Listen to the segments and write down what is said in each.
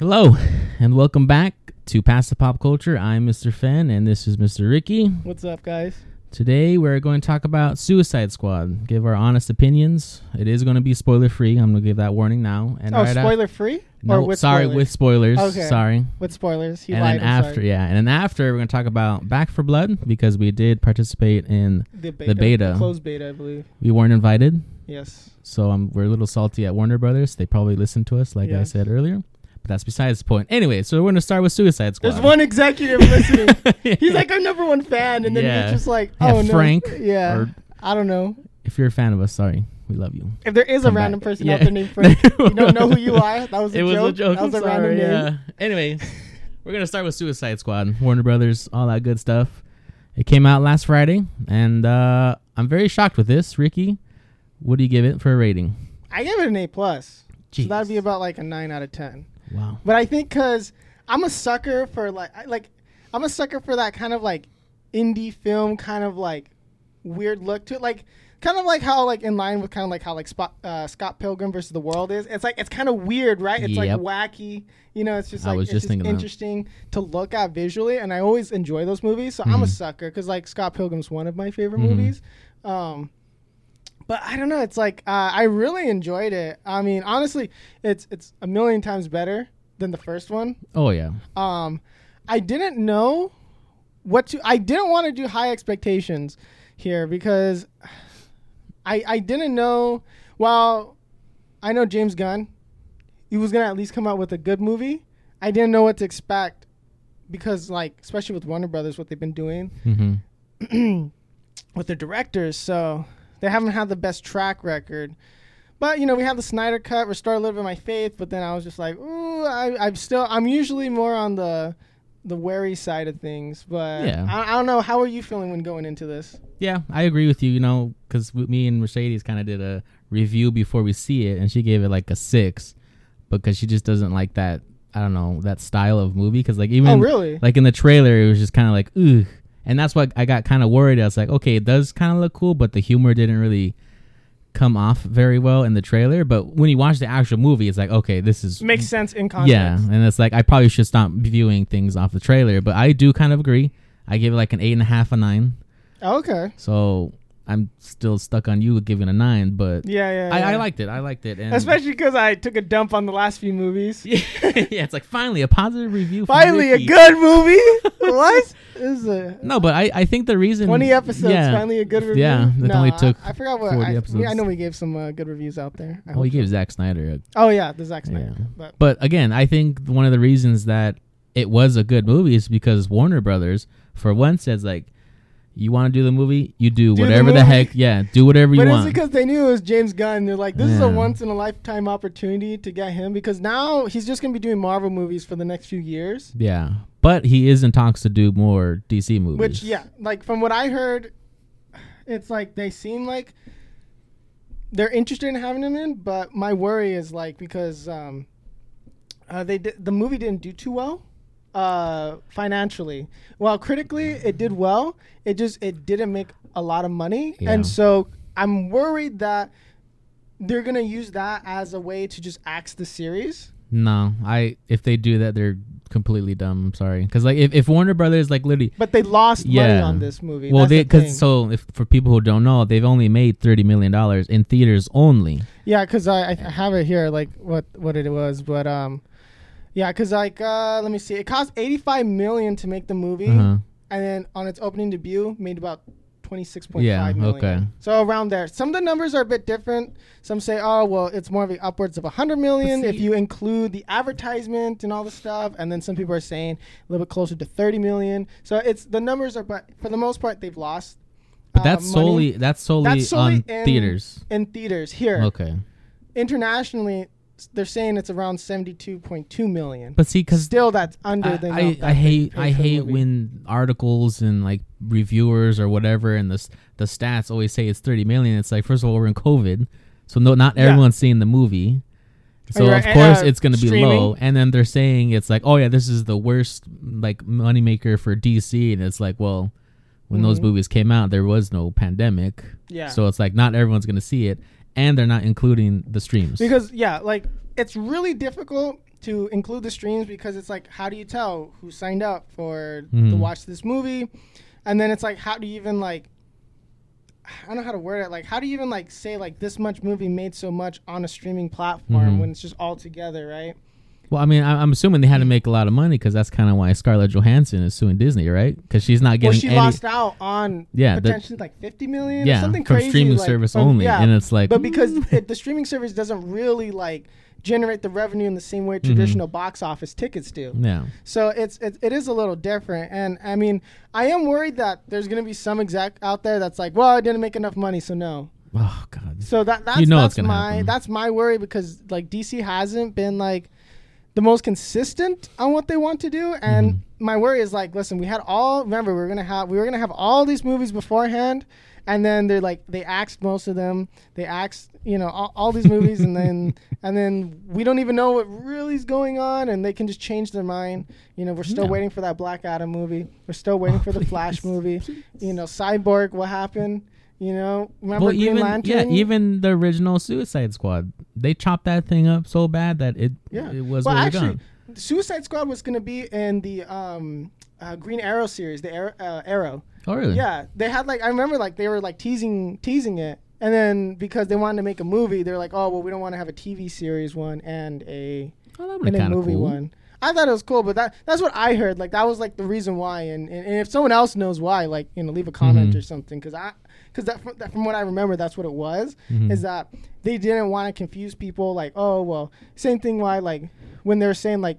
Hello, and welcome back to Past the Pop Culture. I'm Mr. Fenn, and this is Mr. Ricky. What's up, guys? Today, we're going to talk about Suicide Squad. Give our honest opinions. It is going to be spoiler free. I'm going to give that warning now. And oh, right spoiler free? no, or with sorry, spoilers? with spoilers. Okay. Sorry. with spoilers. He and lied. then I'm after, sorry. yeah, and then after, we're going to talk about Back 4 Blood because we did participate in. the beta, beta. closed beta, I believe. We weren't invited, Yes. so um, we're a little salty at Warner Brothers. They probably listened to us, like I said earlier. But that's besides the point. Anyway, so we're going to start with Suicide Squad. There's one executive listening. He's like our number one fan, and then Yeah. he's just like, Yeah, "Oh no, Frank, Yeah, I don't know. if you're a fan of us, sorry, we love you. If there is Come a random back. person Yeah. out there named Frank, you don't know who you are. That was a it joke. was a joke. That was I'm a random sorry. name. Anyway, we're gonna start with Suicide Squad, Warner Brothers, all that good stuff. It came out last Friday, and uh, I'm very shocked with this. Ricky, what do you give it for a rating? I give it an A plus. So that'd be about like a nine out of ten. Wow. But I think because I'm a sucker for like I, like I'm a sucker for that kind of like indie film kind of like weird look to it, like kind of like how like in line with kind of like how like Spot, uh, Scott Pilgrim versus the World is. It's like it's kind of weird, right? It's Yep. like wacky. You know, it's just like it's just just thinking that. interesting to look at visually, and I always enjoy those movies. So I'm a Mhm. sucker because like Scott Pilgrim's one of my favorite Mhm. movies. Um, but I don't know. It's like uh, I really enjoyed it. I mean, honestly, it's it's a million times better than the first one. Oh yeah. Um, I didn't know what to. I didn't want to do high expectations here because I I didn't know. Well, I know James Gunn. He was gonna at least come out with a good movie. I didn't know what to expect because, like, especially with Warner Brothers, what they've been doing Mm-hmm. with their directors. So they haven't had the best track record. But you know, we have the Snyder cut, restore a little bit of my faith. But then I was just like, ooh, I, I'm still, I'm usually more on the the wary side of things. But Yeah. I, I don't know. How are you feeling when going into this? Yeah, I agree with you. You know, because me and Mercedes kind of did a review before we see it, and she gave it like a six because she just doesn't like that. I don't know that style of movie. Because like even oh, really? like in the trailer, it was just kind of like ugh, and that's what I got kind of worried. I was like, okay, it does kind of look cool, but the humor didn't really come off very well in the trailer. But when you watch the actual movie, it's like, okay, this is Makes sense in context. yeah, and it's like I probably should stop viewing things off the trailer, but I do kind of agree. I give it like an eight and a half, a nine. Oh, okay. So I'm still stuck on you giving a nine, but Yeah, yeah. I, yeah. I liked it. I liked it, and Especially because I took a dump on the last few movies. yeah, it's like finally a positive review. Finally, a good movie. what is a No, but I, I think the reason 20 episodes. Yeah, Finally, a good review. Yeah, that No, only I- took. I, forgot what. 40 I, episodes. I know we gave some uh, good reviews out there. I well, you hope gave. Zack Snyder. A, Oh yeah, the Zack Snyder. Yeah. But but again, I think one of the reasons that it was a good movie is because Warner Brothers, for one, says like, you want to do the movie, you do, Do whatever the, movie. heck, yeah, do whatever you want. but it's because they knew it was James Gunn. They're like, this is a once in a lifetime opportunity to get him because now he's just gonna be doing Marvel movies for the next few years. yeah, but he is in talks to do more DC movies. Which yeah, like from what I heard, it's like they seem like they're interested in having him in. But my worry is like because um, uh, they did, the movie didn't do too well uh, financially. Well, critically it did well. It just it didn't make a lot of money, Yeah. and so I'm worried that they're gonna use that as a way to just axe the series. No, I if they do that, they're completely dumb. I'm sorry, because like if, if Warner Brothers like literally, But they lost money Yeah. on this movie. well, That's they the because thing. so if for people who don't know, they've only made thirty million dollars in theaters only. Yeah, because I, I have it here, like what what it was, but um, yeah, because like uh, let me see, it cost eighty five million to make the movie, Uh-huh. and then on its opening debut, made about twenty six point Yeah, five million. okay. So around there, some of the numbers are a bit different. Some say, oh well, it's more of a upwards of hundred million But if you include the advertisement and all the stuff, and then some people are saying a little bit closer to thirty million. So it's the numbers are, but for the most part, they've lost. But uh, that's money solely that's solely, That's solely on in- theaters. in theaters here Okay, internationally they're saying it's around 72.2 million but see, because still that's under I, the I, I hate I hate movie. when articles and like reviewers or whatever and the the stats always say it's thirty million. It's like first of all we're in COVID, so no, not Yeah. everyone's seeing the movie. So of course uh, it's going to be streaming. low, and then they're saying it's like, oh yeah, this is the worst like moneymaker for DC, and it's like, well, when those Mhm. movies came out, there was no pandemic, yeah so it's like not everyone's going to see it, and they're not including the streams. Because yeah, like it's really difficult to include the streams because it's like how do you tell who signed up for to Mhm. watch this movie? And then it's like how do you even like I don't know how to word it. Like how do you even like say like this much movie made so much on a streaming platform Mhm. when it's just all together, right? Well, I mean, I, I'm assuming they had to make a lot of money because that's kind of why Scarlett Johansson is suing Disney, right? Because she's not getting. Well, she any. lost out on Yeah, the- potentially like 50 million or yeah, something from crazy streaming like, service from- only, yeah. and it's like, but because it, the streaming service doesn't really like generate the revenue in the same way Mm-hmm. traditional box office tickets do. yeah, So it's it, it is a little different, and I mean, I am worried that there's gonna be some exec out there that's like, well, I didn't make enough money, so no. oh god, So that that's You know that's my happen. that's my worry because like DC hasn't been like the most consistent on what they want to do, and Mm-hmm. my worry is like, listen, we had all remember we were gonna have we were gonna have all these movies beforehand. And then they're like they axed most of them. They axed you know all, all these movies, and then and then we don't even know what really is going on, and they can just change their mind. You know, we're still Yeah. waiting for that Black Adam movie. We're still waiting Oh, for the Flash movie. please. You know, Cyborg, what happened? You know, remember well, Green even Lantern? yeah, even the original Suicide Squad, they chopped that thing up so bad that it Yeah. it was well, actually, gone. Suicide Squad was going to be in the um, uh, Green Arrow series, the Arrow, uh, Arrow. Oh really? Yeah, they had like I remember like they were like teasing teasing it, and then because they wanted to make a movie, they're like, oh well, we don't want to have a TV series one and a Oh, and a movie cool. one. I thought it was cool, but that that's what I heard. Like that was like the reason why, and, and, and if someone else knows why, like you know, leave a comment Mhm. or something, because I because that, from- that from what I remember, that's what it was. Mhm. Is that they didn't want to confuse people. Like oh well, same thing. Why like when they were saying like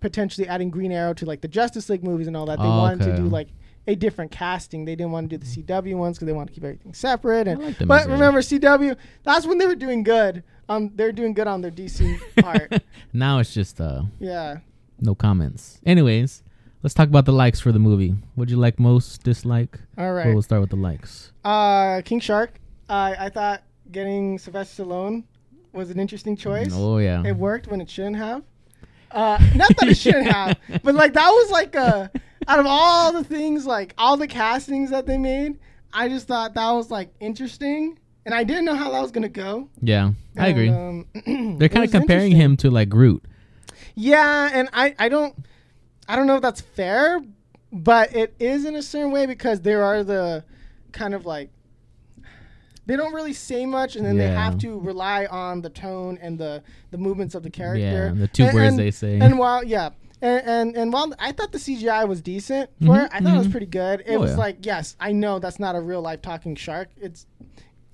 potentially adding Green Arrow to like the Justice League movies and all that, they Oh, wanted to do like a different casting. They didn't want to do the CW ones because they want to keep everything separate. And like but remember CW, that's when they were doing good. Um, they're doing good on their DC part. now it's just uh yeah. no comments. Anyways, let's talk about the likes for the movie. What'd you like most? Dislike? All right. Well, we'll start with the likes. Uh, King Shark. I I thought getting Sylvester Stallone was an interesting choice. Oh yeah. It worked when it shouldn't have. Uh, not that it shouldn't have, but like that was like a out of all the things, like all the castings that they made, I just thought that was like interesting, and I didn't know how that was gonna go. Yeah, I agree. um, They're kind of comparing him to like Groot. Yeah, and I, I don't I don't know if that's fair, but it is in a certain way because there are the kind of like they don't really say much and then they have to rely on the tone and the the movements of the character. Yeah, the two And- words and- they say. And while yeah. And, and and while I thought the CGI was decent for Mhm, it, I thought it was mhm. pretty good. It Oh, was yeah. like, yes, I know that's not a real life talking shark. It's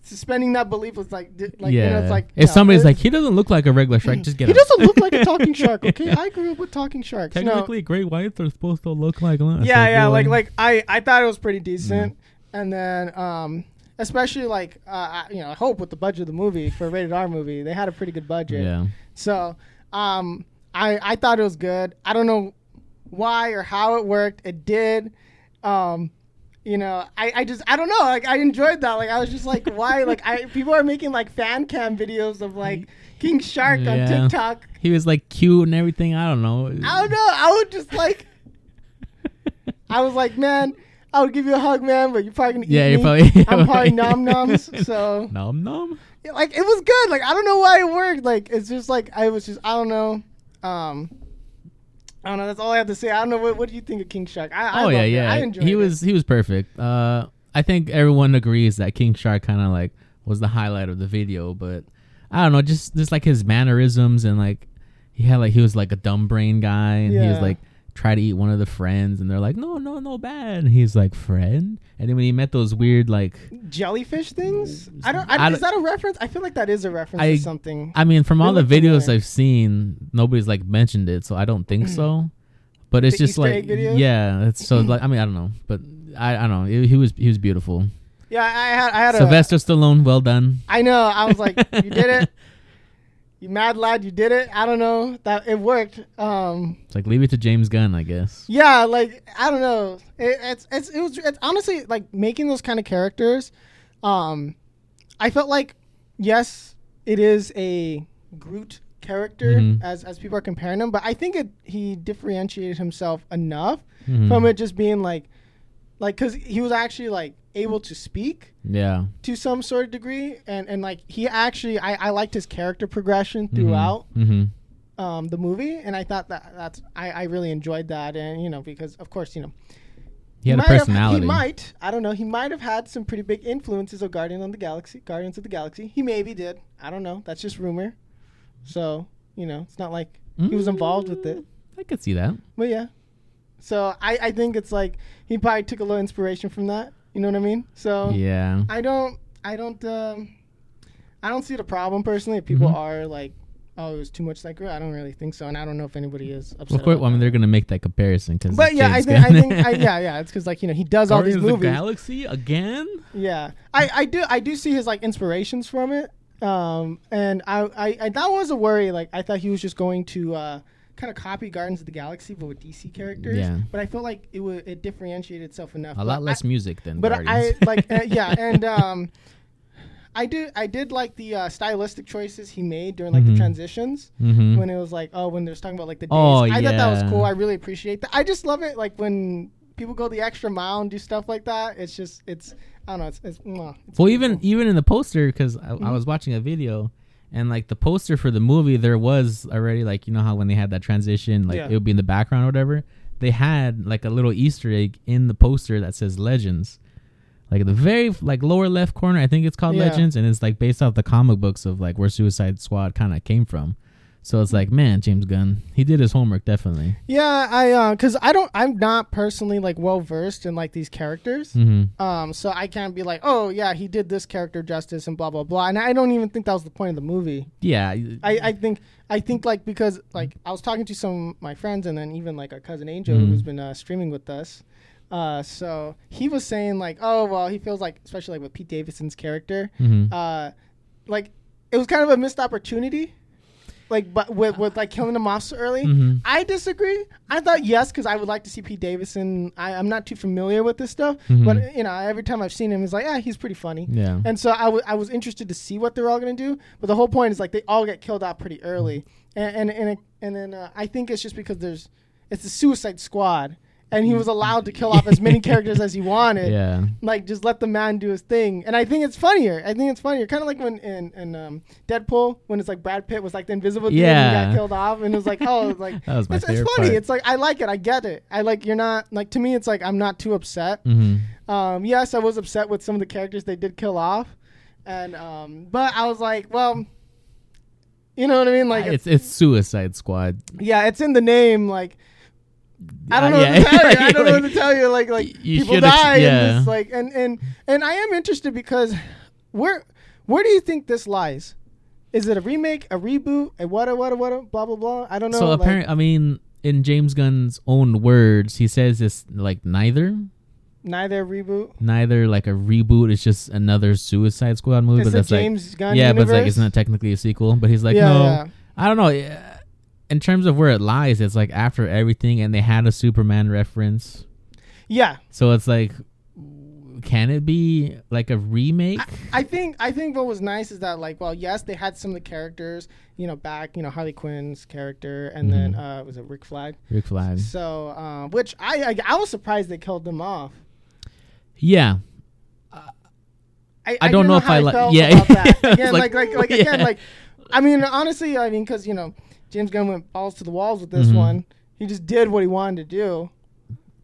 suspending that belief was like, di- like yeah. you know, it's like if no, somebody's like, he doesn't look like a regular shark, just get he doesn't look like a talking shark. Okay, I grew up with talking sharks. No. Technically, great whites are supposed to look like. Yeah, like, yeah, like like I I thought it was pretty decent, and then um especially like uh, I- you know I hope with the budget of the movie for a rated R movie they had a pretty good budget. Yeah. So um I I thought it was good. I don't know why or how it worked. It did. Um you know, I, I just I don't know. Like I enjoyed that. Like I was just like, why? Like I people are making like fan cam videos of like King Shark on TikTok. He was like cute and everything. I don't know. I don't know. I would just like. I was like, man, I would give you a hug, man, but you're probably gonna Yeah, me. you're probably- I'm probably nom noms. So Nom nom. like, it was good. Like I don't know why it worked. Like it's just like I was just I don't know. Um, I don't know. That's all I have to say. I don't know. What, what do you think of King Shark? I, I oh yeah, it. yeah. I enjoyed he it. was he was perfect. Uh, I think everyone agrees that King Shark kind of like was the highlight of the video, but I don't know, just just like his mannerisms and like he had like he was like a dumb brain guy and he was like try to eat one of the friends and they're like no no no bad and he's like friend and then when he met those weird like jellyfish things. I don't. I I, don't- is that a reference? I feel like that is a reference I- to something. I mean from all the videos. I've seen nobody's like mentioned it so I don't think so but it's The just Easter like yeah it's so like I mean I don't know but I I don't know he, he was he was beautiful yeah, I had. I had a. Sylvester Stallone well done I know. I was like, you did it. You mad lad, you did it. I don't know that it worked. Um, It's like leave it to James Gunn, I guess. yeah, like I don't know. It, it's it's it was it's honestly like making those kind of characters. Um, I felt like yes, it is a Groot character Mhm. as as people are comparing him, but I think it he differentiated himself enough Mhm. from it just being like like because he was actually like able to speak Yeah. to some sort of degree, and and like he actually, I I liked his character progression throughout Mm-hmm. um, the movie, and I thought that that's I, I really enjoyed that, and you know because of course you know He had a might have- personality. he might I don't know he might have had some pretty big influences of Guardian of the Galaxy, Guardians of the Galaxy. He maybe did. I don't know. That's just rumor. So you know it's not like he was involved with it. I could see that. But yeah. So I I think it's like he probably took a little inspiration from that. You know what I mean? So Yeah. I don't I don't um I don't see the problem personally if people Mhm. are like oh it was too much like I don't really think so and I don't know if anybody is upset. Of course, well, I mean they're gonna make that comparison because. But yeah, I think I think I, yeah yeah it's because like you know he does all these Guardians of the movies. Galaxy again. Yeah, I, I do I do see his like inspirations from it. Um, and I, I, I that was a worry. Like I thought he was just going to uh, kind of copy Guardians of the Galaxy, but with DC characters. Yeah. But I felt like it would it differentiated itself enough. A lot I- less music than but Guardians. I like uh, yeah, and um, I do I did like the uh, stylistic choices he made during like Mhm. the transitions mm-hmm. when it was like oh when they're talking about like the days. Oh, I thought that was cool. I really appreciate that. I just love it like when people go the extra mile and do stuff like that. It's just it's I don't know. It's, it's, it's Well, even beautiful. even in the poster, because I, I Mhm. was watching a video, and like the poster for the movie, there was already like you know how when they had that transition, like Yeah. it would be in the background or whatever. They had like a little Easter egg in the poster that says Legends, like the very like lower left corner. I think it's called Yeah. Legends, and it's like based off the comic books of like where Suicide Squad kind of came from. So it's like, man, James Gunn, he did his homework definitely. Yeah, I uh, cause I don't, I'm not personally like well versed in like these characters. Mm-hmm. Um, so I can't be like, oh yeah, he did this character justice and blah blah blah. And I don't even think that was the point of the movie. Yeah, I, I think, I think like because like I was talking to some of my friends and then even like our cousin Angel Mhm. who's been uh, streaming with us. Uh, so he was saying like, oh well, he feels like especially like with Pete Davidson's character, mm-hmm. uh, like it was kind of a missed opportunity. Like, but with, with like killing him off so early, Mhm. I disagree. I thought yes, because I would like to see Pete Davidson. I, I'm not too familiar with this stuff, Mhm. but you know, every time I've seen him, he's like, yeah, he's pretty funny. yeah, And so I, w- I was interested to see what they're all gonna do. But the whole point is like they all get killed out pretty early, and and and, it, and then uh, I think it's just because there's it's the Suicide Squad, and he was allowed to kill off as many characters as he wanted. Yeah, like just let the man do his thing. And i think it's funnier. I think it's funnier. Kind of like when in, in um, deadpool when it's like brad pitt was like the invisible dude and Yeah. he got killed off and it was like oh like That was my it's, it's funny. part. it's like i like it. I get it. I like you're not like to me it's like i'm not too upset. Mm-hmm. um, yes i was upset with some of the characters they did kill off. And um, but i was like well you know what i mean? Like it's, it's it's Suicide Squad. yeah it's in the name like I don't Uh, know yeah. what to tell you. I don't know Like, what to tell you. Like like you people die yeah. and this like and and and I am interested because where where do you think this lies? Is it a remake, a reboot, a what a what a what a blah blah blah? I don't know. So like, apparently, I mean, in James Gunn's own words, he says it's like neither, neither reboot. neither like a reboot. It's just another Suicide Squad movie. It's but that's like, James Gunn yeah, universe. but it's like it's not technically a sequel. But he's like, yeah, no. I don't know. Yeah. In terms of where it lies, it's like after everything, and they had a Superman reference. Yeah, So it's like, can it be like a remake? I think I think what was nice is that like well yes they had some of the characters you know back you know Harley Quinn's character and then Mhm. uh was it Rick Flag Rick Flag. so uh, which I, I I was surprised they killed them off Yeah, I, I don't didn't know if I I like- yeah. about that. It's Again, like, like, like, like, yeah. again, like, I mean, honestly, I mean, because you know, James Gunn went balls to the walls with this Mhm. one. He just did what he wanted to do.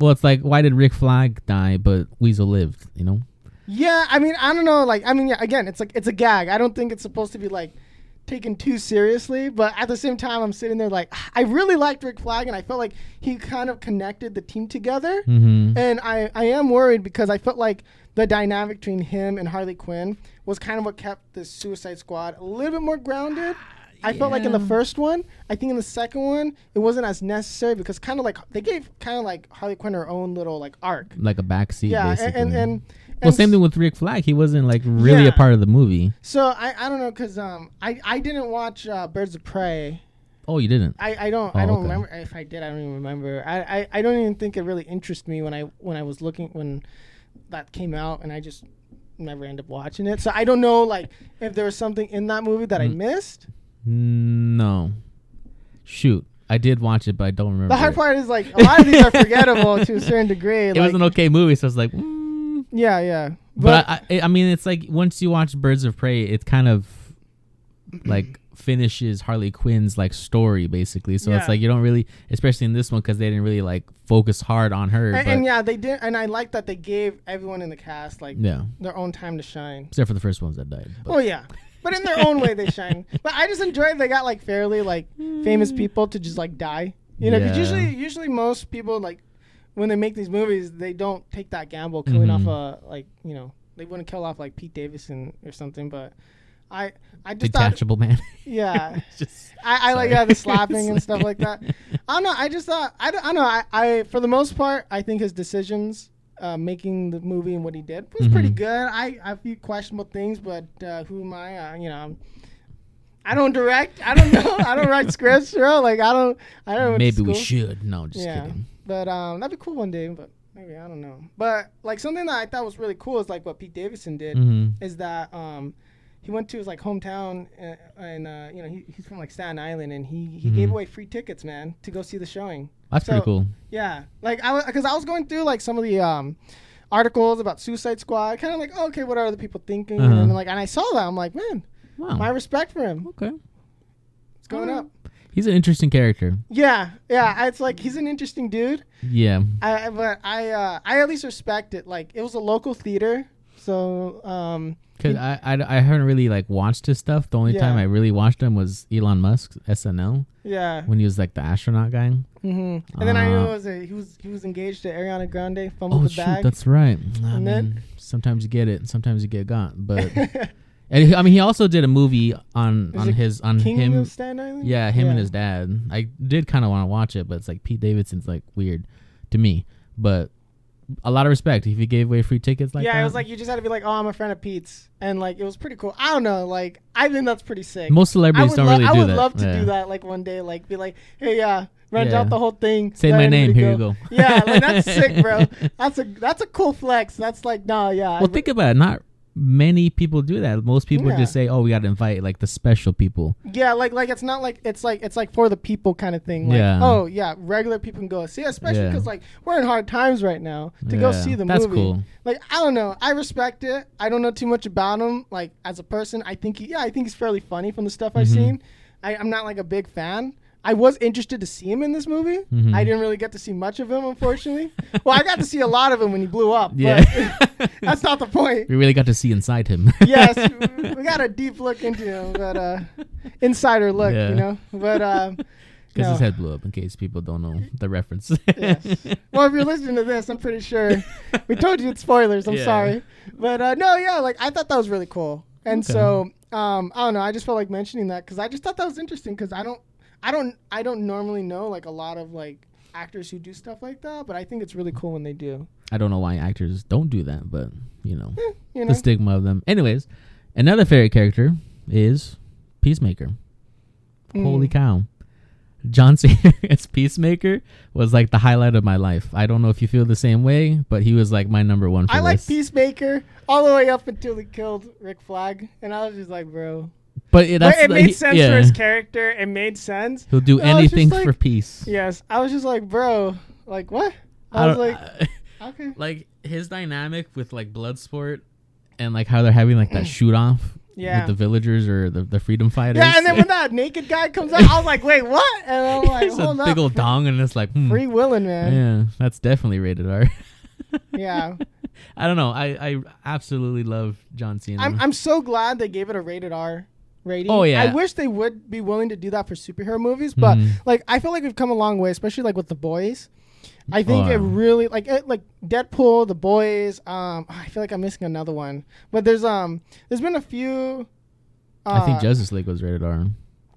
well, it's like why did Rick Flag die but Weasel lived? You know. Yeah, I mean, I don't know. Like, I mean, yeah, again, it's like it's a gag. I don't think it's supposed to be like taken too seriously. But at the same time, I'm sitting there like, I really liked Rick Flag, and I felt like he kind of connected the team together. Mm-hmm. And I, I am worried because I felt like the dynamic between him and Harley Quinn was kind of what kept the Suicide Squad a little bit more grounded. I felt like in the first one, I think in the second one, it wasn't as necessary because kind of like they gave kind of like Harley Quinn her own little like arc. like a backseat. yeah, and and, and, well, and same thing with Rick Flag. He wasn't like really Yeah. a part of the movie. So I, I don't know because um I, I didn't watch uh, Birds of Prey. Oh, you didn't. I, I don't I Oh, don't okay. remember if I did I don't even remember I, I, I don't even think it really interested me when I when I was looking when that came out and I just never end up watching it so I don't know like if there was something in that movie that I Mm. missed No. Shoot, I did watch it, but I don't remember. the hard it. part is like a lot of these are forgettable to a certain degree It like, was an okay movie, so I was like, mm, yeah yeah But, I, I, I mean, it's like once you watch Birds of Prey, it kind of like finishes Harley Quinn's like story basically. So it's like you don't really, especially in this one, because they didn't really like focus hard on her. and, but and yeah, they did, and I like that they gave everyone in the cast like yeah, their own time to shine. except for the first ones that died. But Oh yeah, but in their own way they shine. But I just enjoyed they got like fairly like famous people to just like die. You know, because Yeah. usually usually most people like when they make these movies they don't take that gamble killing Mhm. off a like you know they wouldn't kill off like Pete Davidson or something. But I I just thought detachable man. yeah. Just I, I like Sorry. yeah, the slapping and stuff like that. I don't know. I just thought I don't, I don't know. I, I for the most part, I think his decisions, uh, making the movie and what he did was pretty Mhm. good. I I have a few questionable things, but uh, who am I? Uh, you know, I'm, I don't direct. I don't know. I don't write scripts, bro. Like I don't. I don't. maybe we should. No, just Yeah. kidding. But um, that'd be cool one day. But maybe I don't know. But like something that I thought was really cool is like what Pete Davidson did hmm is that um, he went to his like hometown uh, and uh, you know he, he's from like Staten Island and he he gave Mhm. away free tickets, man, to go see the showing. That's So- pretty cool. Yeah, like I because I was going through like some of the um articles about Suicide Squad, kind of like oh, okay, what are the people thinking? Uh-huh. And like and I saw that I'm like, man, Wow. my respect for him. okay. It's going Alright. up. He's an interesting character. Yeah, yeah. It's like he's an interesting dude. Yeah. I but I uh, I at least respect it. Like it was a local theater, so um Cause I, I, I haven't really like watched his stuff. The only time I really watched him was Elon Musk's SNL yeah. when he was like the astronaut guy. hmm And then I knew Uh, it was a, he was he was engaged to Ariana Grande, fumbled Oh the shoot, bag. that's right. I And mean, then- sometimes you get it, and sometimes you get got. But and he- I mean, he also did a movie on on his on King him. of Staten Island. Yeah, him and his dad. I did kind of want to watch it, but it's like Pete Davidson's like weird to me. But a lot of respect if he gave away free tickets like yeah, that. it was like you just had to be like, oh, I'm a friend of Pete's, and like it was pretty cool. I don't know, like I think that's pretty sick. most celebrities don't lo- really I would that. love to Yeah. do that, like one day, like be like, hey, yeah, rent Yeah. out the whole thing. Say my name. Here you go. Yeah, like that's sick, bro. That's a that's a cool flex. That's like, no, yeah. Well, would- think about it. Not many people do that. Most people Yeah. just say, "Oh, we got to invite like the special people." Yeah, like like it's not like it's like it's like for the people kind of thing. Like, Yeah. Oh yeah, regular people can go see, especially Yeah. because like we're in hard times right now to go see the That's movie. cool. Like I don't know, I respect it. I don't know too much about him. Like as a person, I think he, yeah, I think he's fairly funny from the stuff I've Mhm. seen. I, I'm not like a big fan. I was interested to see him in this movie. Mhm. I didn't really get to see much of him, unfortunately. well, I got to see a lot of him when he blew up. Yeah. But that's not the point. We really got to see inside him. yes, we- got a deep look into him, but uh, insider look, Yeah. you know. But um, Because no. his head blew up. In case people don't know the reference. yes. Well, if you're listening to this, I'm pretty sure we told you it's spoilers. I'm Yeah. sorry, but uh, no, yeah, like I thought that was really cool, and Okay. so um, I don't know. I just felt like mentioning that because I just thought that was interesting because I don't, I don't, I don't normally know like a lot of like actors who do stuff like that, but I think it's really cool when they do. I don't know why actors don't do that, but you know, Eh, you know, the stigma of them. Anyways, another favorite character is Peacemaker. Mm. Holy cow. John Cena as Peacemaker was like the highlight of my life. I don't know if you feel the same way, but he was like my number one for I like. Peacemaker all the way up until he killed Rick Flag, and I was just like, bro. But it, but it like- made sense yeah. for his character. It made sense. He'll do I was just anything like- for peace. Yes, I was just like, bro, like what? I, I was like, okay, like his dynamic with like Bloodsport and like how they're having like that shoot off yeah. with the villagers or the, the freedom fighters. Yeah, and then when that naked guy comes out, I was like, wait, what? And I'm like, it's a hold big up. old dong, and it's like, hmm, Free willing, man. yeah, that's definitely rated R. Yeah. I don't know. I, I absolutely love John Cena. I'm, I'm so glad they gave it a rated R rating. Oh, yeah. I wish they would be willing to do that for superhero movies, but Mhm. like I feel like we've come a long way, especially like with the boys. I think Oh, it really like it, like Deadpool, the boys. Um, I feel like I'm missing another one, but there's um there's been a few. Uh, I think Justice League was rated R.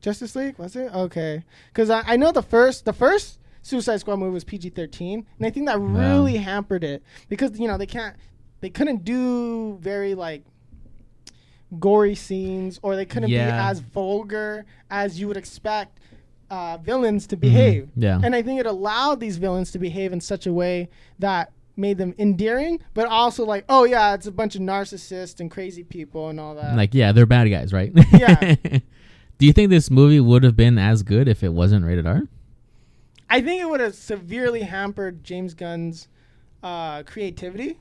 Justice League was it? Okay, because I, I know the first the first Suicide Squad movie was PG thirteen, and I think that really hampered it because you know they can't they couldn't do very like gory scenes or they couldn't be as vulgar as you would expect uh, villains to behave. Mhm. Yeah. And I think it allowed these villains to behave in such a way that made them endearing, but also like, oh yeah, it's a bunch of narcissists and crazy people and all that. like, yeah, they're bad guys, right? Yeah. Do you think this movie would have been as good if it wasn't rated R? I think it would have severely hampered James Gunn's uh, creativity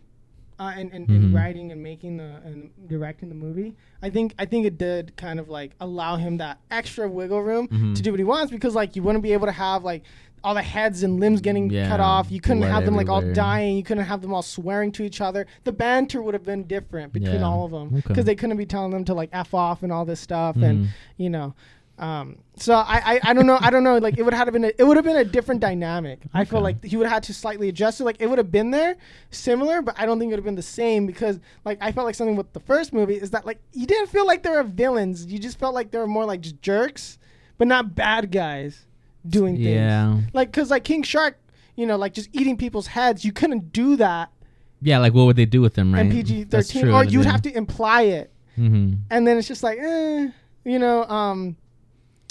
uh, and, and, and Mhm. writing and making the and directing the movie. I think I think it did kind of like allow him that extra wiggle room Mhm. to do what he wants because like you wouldn't be able to have like all the heads and limbs getting Yeah, cut off. You couldn't have them like all dying. You couldn't have them all swearing to each other. The banter would have been different between Yeah. all of them Okay. because they couldn't be telling them to like f off and all this stuff Mhm. and you know. Um, so I, I, I don't know I don't know like it would have been a, it would have been a different dynamic. I feel like he would have had to slightly adjust it. Like it would have been there similar, but I don't think it would have been the same because like I felt like something with the first movie is that like you didn't feel like there were villains. You just felt like there were more like just jerks, but not bad guys doing things. Yeah. Like cuz like King Shark, you know, like just eating people's heads, you couldn't do that Yeah, like what would they do with them, right? in PG-13 or you'd have to imply it hmm and then it's just like, eh, you know. Um,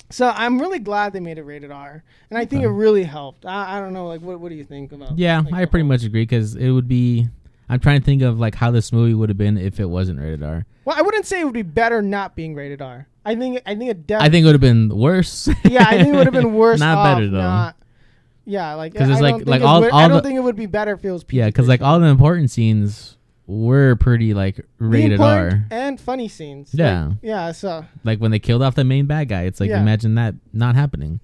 so I'm really glad they made it rated R, and I think it really helped. I, I don't know, like, what what do you think about? Yeah, like, I pretty much agree because it would be. I'm trying to think of like how this movie would have been if it wasn't rated R. Well, I wouldn't say it would be better not being rated R. I think I think it I think it would have been worse. yeah, I think it would have been worse. Not better, though. Not, yeah, like because it's like- like all- would- all I don't the- think it would be better if it was. yeah, because like all the important scenes were pretty like rated R. and funny scenes. Yeah. Like, yeah. So Like when they killed off the main bad guy, it's like Yeah. imagine that not happening,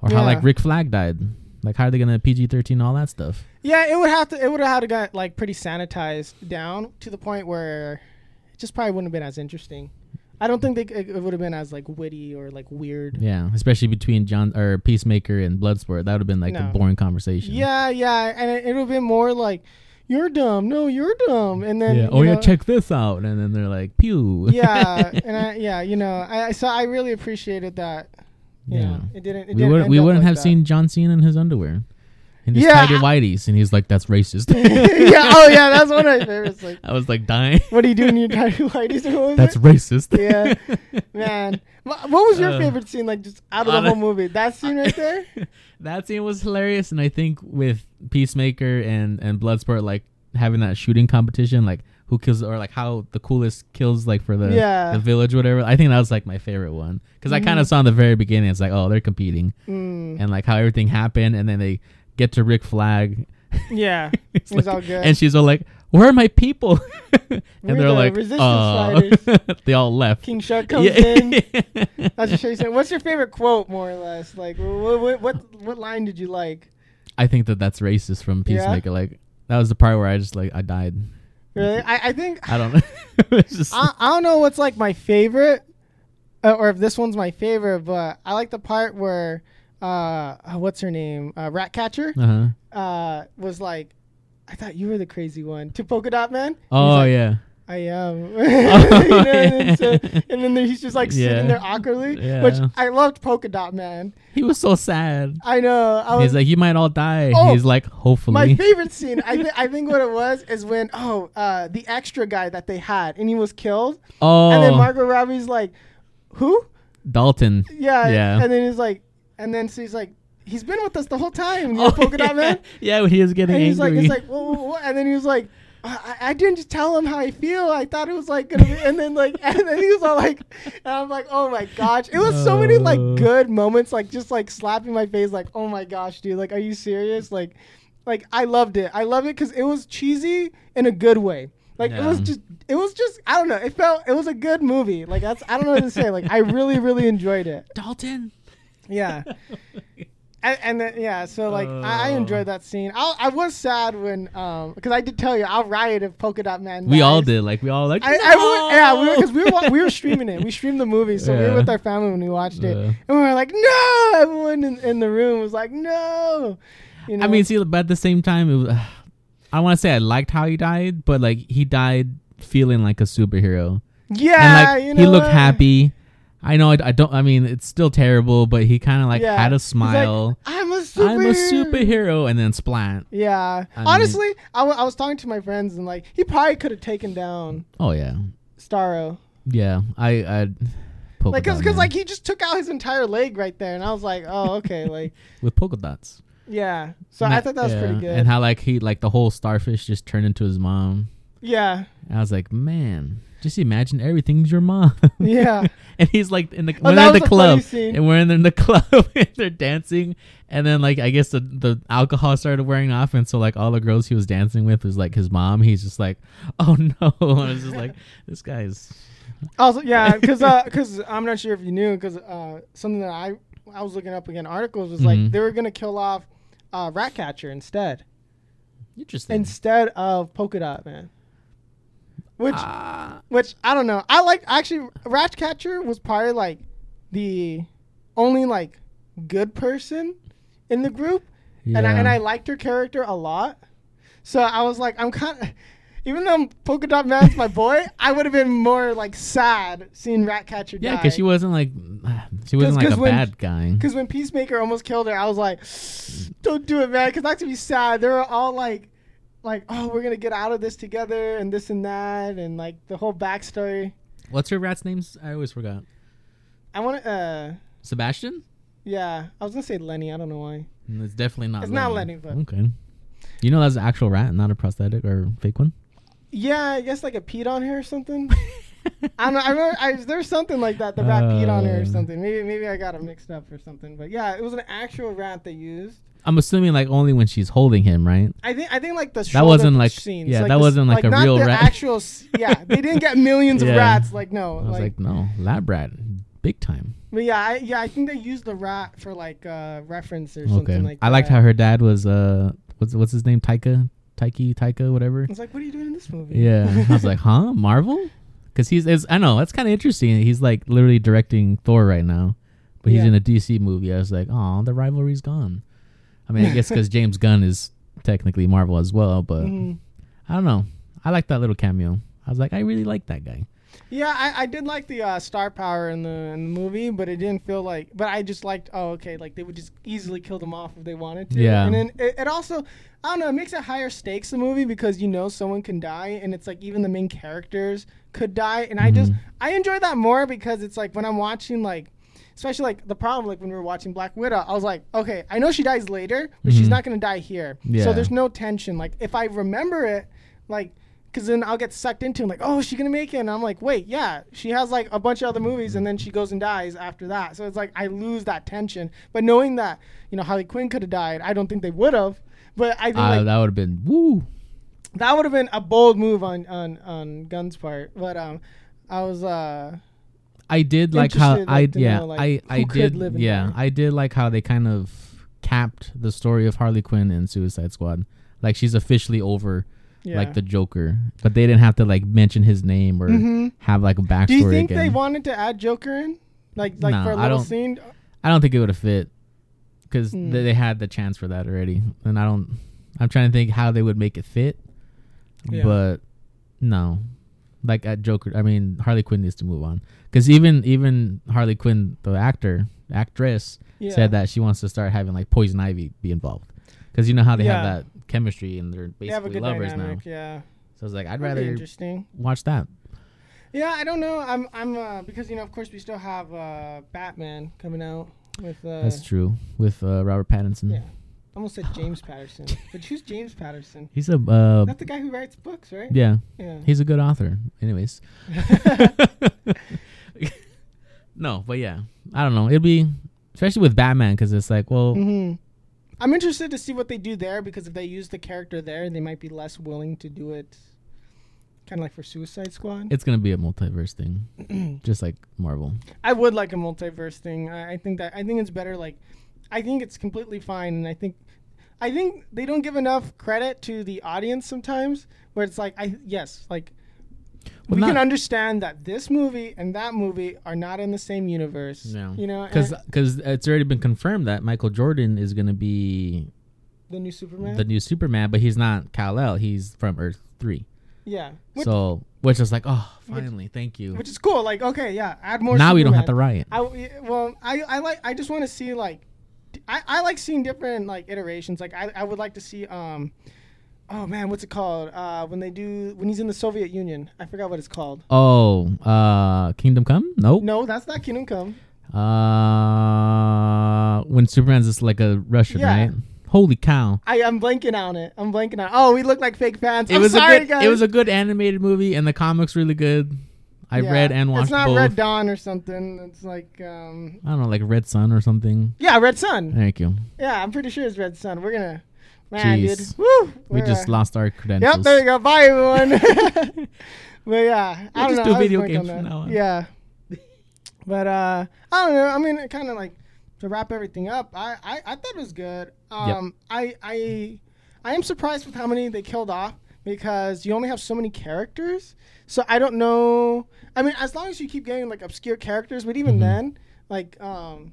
or how like Rick Flag died. Like how are they gonna PG thirteen all that stuff? Yeah, it would have to. It would have had to get like pretty sanitized down to the point where it just probably wouldn't have been as interesting. I don't think they, it would have been as like witty or like weird. Yeah, especially between John or Peacemaker and Bloodsport, that would have been like No. a boring conversation. Yeah, yeah, and it, it would have been more like you're dumb. No, you're dumb. And then yeah. Oh yeah, check this out, and then they're like, pew. yeah, and I, yeah, you know, I so I really appreciated that. You Yeah. it didn't. It we didn't wouldn't we wouldn't like have that. seen John Cena in his underwear, in his Yeah, tidy I- and he's like, "That's racist." yeah. Oh yeah, that's one of my favorites. Like, I was like dying. what are you doing in your tiny whities? Or what was That's it? racist. Yeah, man. What was your Uh, favorite scene? Like just out of the whole movie, that scene right there. that scene was hilarious, and I think with Peacemaker and and Bloodsport, like having that shooting competition, like who kills or like how the coolest kills, like for the Yeah. the village, whatever. I think that was like my favorite one because I kind of saw in the very beginning. It's like, oh, they're competing, Mm, and like how everything happened, and then they get to Rick Flag. yeah, It's like- all good. and she's all like, "Where are my people?" and We're they're the like, resistance "Uh," fighters. they all left. King Shark comes Yeah. in. That's just show you something. What's your favorite quote, more or less? Like, what what what, what line did you like? I think that that's racist from Yeah? Peacemaker. Like that was the part where I just like I died. Really? I, I think I don't know. I, I don't know what's like my favorite, uh, or if this one's my favorite, but I like the part where, uh, what's her name, uh, Ratcatcher, uh-huh. uh, was like, I thought you were the crazy one to Polka Dot Man. Oh like, yeah. I am. You know, and, then so, and then he's just like Yeah. sitting there awkwardly, Yeah. which I loved Polka Dot Man. He was so sad. I know. I He's like, you might all die. Oh, He's like, hopefully. My favorite scene, I, th- I think what it was is when oh uh, the extra guy that they had and he was killed, oh, and then Margot Robbie's like, who? Dalton. Yeah, Yeah. And then he's like, and then she's like, he's been with us the whole time. You know, Polka Dot yeah. Man. Yeah, when he was getting And he's like, angry. it's like, whoa, whoa, whoa. and then he was like. I, I didn't just tell him how I feel. I thought it was like gonna be, and then like, and then he was all like, and I'm like, oh my gosh, it was so many like Uh. good moments, like just like slapping my face, like, oh my gosh, dude, like, are you serious? Like, like I loved it. I loved it because it was cheesy in a good way. Like it was just, it was just, I don't know. It felt, it was a good movie. Like that's, I don't know what to say. Like I really, really enjoyed it. Dalton. Yeah. And, and then yeah, so like I, I Oh. enjoyed that scene. I, I was sad when um because I did tell you I'll riot if Polka Dot Man. We all did. Like we all like. I, I would- yeah, we were because we were we were streaming it. We streamed the movie, so we were with our family when we watched it, Yeah. and we were like, no! Everyone in, in the room was like, no. You know? I mean, see, but at the same time, it was. I want to say I liked how he died, but like he died feeling like a superhero, yeah, and like you know, he looked what? happy. I know I, I don't. I mean, it's still terrible, but he kind of like Yeah. had a He's like, smile. I'm a superhero. I'm a superhero, and then splat. Yeah, I mean- honestly, I, w- I was talking to my friends and like he probably could have taken down Oh yeah, Starro. yeah. I I Like, cause, 'cause, like he just took out his entire leg right there, and I was like, oh, okay, like, with polka dots. yeah. So And I thought that was pretty good. And how like he like the whole starfish just turned into his mom. Yeah, I was like, man, just imagine everything's your mom. yeah. and he's like in the Oh, at was the club and we're in the club and they're dancing and then like I guess the the alcohol started wearing off and so like all the girls he was dancing with was like his mom. He's just like, oh no, and it's just like this guy's Also, yeah, because because I'm not sure if you knew because uh, something that I I was looking up again articles was Mhm. like they were gonna kill off uh, Ratcatcher instead interesting. instead of Polka Dot Man. Which Ah, which I don't know. I like actually Ratcatcher was probably like the only like good person in the group, and I, and I liked her character a lot. So I was like, I'm kind of. Even though Polka Dot Man's my boy, I would have been more like sad seeing Ratcatcher yeah, die. because she wasn't like she wasn't like 'cause a when- bad guy. Because when Peacemaker almost killed her, I was like, "Don't do it, man." Because that's gonna be sad. They were all like, "Like, oh, we're gonna get out of this together," and this and that, and like the whole backstory. What's her rat's names? I always forgot. I want to, uh, Sebastian? yeah, I was gonna say Lenny. I don't know why. Mm, It's definitely not. It's not Lenny, but- okay. You know that's an actual rat, not a prosthetic or fake one. Yeah, I guess like a peed on her or something. I don't know. I remember I, there's something like that. The rat peed on her or Uh. something. Maybe maybe I got it mixed up or something. But yeah, it was an actual rat they used. I'm assuming like only when she's holding him, right? I think I think like the That wasn't like- scenes, yeah, like that wasn't like a not real rat. Actual, yeah, they didn't get millions of rats. Like no, I was like, like, no, lab rat, big time. but yeah, I, yeah, I think they used the rat for like uh reference or Okay. something like. I liked how her dad was uh, what's what's his name, Taika, Taiki, Taika, whatever. I was like, what are you doing in this movie? Yeah, I was like, huh, Marvel? Because he's, it's, I know that's kind of interesting. He's like literally directing Thor right now, but he's Yeah. in a DC movie. I was like, oh, the rivalry's gone. I mean, I guess because James Gunn is technically Marvel as well, but Mhm. I don't know. I like that little cameo. I was like, I really like that guy. Yeah, I, I did like the uh, star power in the in the movie, but it didn't feel like. But I just liked. Oh, okay, like they would just easily kill them off if they wanted to. Yeah. And then it, it also, I don't know, it makes it higher stakes the movie because you know someone can die, and it's like even the main characters could die, and I just Mhm. I enjoy that more because it's like when I'm watching like. Especially like the problem, like when we were watching Black Widow, I was like, okay, I know she dies later, but she's Mhm. not gonna die here. Yeah. So there's no tension. Like if I remember it, like because then I'll get sucked into it, like, oh, she's gonna make it? And I'm like, wait, yeah, she has like a bunch of other movies, and then she goes and dies after that. So it's like I lose that tension. But knowing that, you know, Harley Quinn could have died, I don't think they would have. But I think Uh, like, that would have been woo. that would have been a bold move on on on Gunn's part. But um, I was uh, I did like how I like, yeah know, like, I I did yeah die. I did like how they kind of capped the story of Harley Quinn in Suicide Squad. Like she's officially over yeah. like the Joker, but they didn't have to like mention his name or Mhm. have like a backstory Do you think again. they wanted to add Joker in, like like No, for a little don't- scene? I don't think it would have fit because Hmm. they, they had the chance for that already, and I don't. I'm trying to think how they would make it fit, Yeah. but no, like at Joker. I mean, Harley Quinn needs to move on because even even Harley Quinn, the actor actress, Yeah. said that she wants to start having like Poison Ivy be involved because you know how they Yeah. have that chemistry and they're They basically good lovers dynamic. now. Yeah. So I was like, I'd That'd rather interesting. watch that. Yeah, I don't know. I'm I'm uh, because you know, of course, we still have uh, Batman coming out with. Uh, That's true with uh, Robert Pattinson. Yeah, I almost said James Patterson, but who's James Patterson? He's a uh, That's the guy who writes books, right? yeah. Yeah. He's a good author. Anyways. no, but yeah, I don't know. It'd be especially with Batman because it's like, well, hmm I'm interested to see what they do there because if they use the character there, they might be less willing to do it. Kind of like for Suicide Squad. it's gonna be a multiverse thing, just like Marvel. I would like a multiverse thing. I, I think that I think it's better. Like, I think it's completely fine, and I think, I think they don't give enough credit to the audience sometimes. Where it's like, I yes, like Well, we can understand that this movie and that movie are not in the same universe. No, you know, because and it's already been confirmed that Michael Jordan is gonna be the new Superman. the new Superman, but he's not Kal El. He's from Earth Three. yeah, which, so, which is like, oh, finally, thank you. which is cool. Like, okay, yeah, add more. now we don't have to Superman. riot. I well, I I like I just want to see like, I, I like seeing different like iterations. Like I, I would like to see um, oh man, what's it called? Uh, when they do when he's in the Soviet Union, I forgot what it's called. Oh, uh, Kingdom Come? Nope. No, that's not Kingdom Come. Uh, when Superman's just like a Russian, Yeah. right? Holy cow! I I'm blanking on it. I'm blanking on. Oh, we look like fake fans. It I'm was sorry, a good. guys. It was a good animated movie, and the comics really good. I Yeah. read and watched it. It's not both. Red Dawn or something. It's like um I don't know, like Red Sun or something. yeah, Red Sun. Thank you. Yeah, I'm pretty sure it's Red Sun. We're gonna man, dude. Jeez. Woo! We just uh, lost our credentials. Yep, there you go. Bye everyone. but yeah, I We'll don't just know. do video games from now on. Yeah. But uh I don't know. I mean, it kind of like to wrap everything up. I, I I thought it was good. Um I I I am surprised with how many they killed off because you only have so many characters. So I don't know. I mean, as long as you keep getting like obscure characters, but even Mhm. then, like um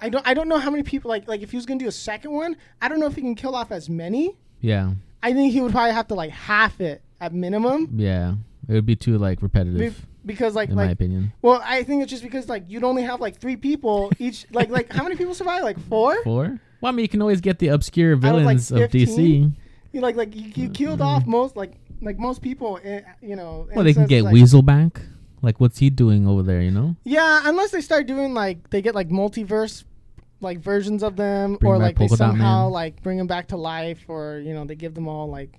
I don't I don't know how many people like like if he was going to do a second one, I don't know if he can kill off as many. Yeah, I think he would probably have to like half it at minimum. yeah. It would be too like Be- repetitive, because like in my opinion. well, I think it's just because like you'd only have like three people each. like like how many people survive? Like four. Four. Well, I mean, you can always get the obscure of, like, villains of DC. You like like you, you killed off most like like most people. eh, You know. Well, they can get like- Weasel back. Like, what's he doing over there? You know? Yeah, unless they start doing like they get like multiverse like versions of them, Bring or like they Polka Dot somehow Man. like bring them back to life, or you know they give them all like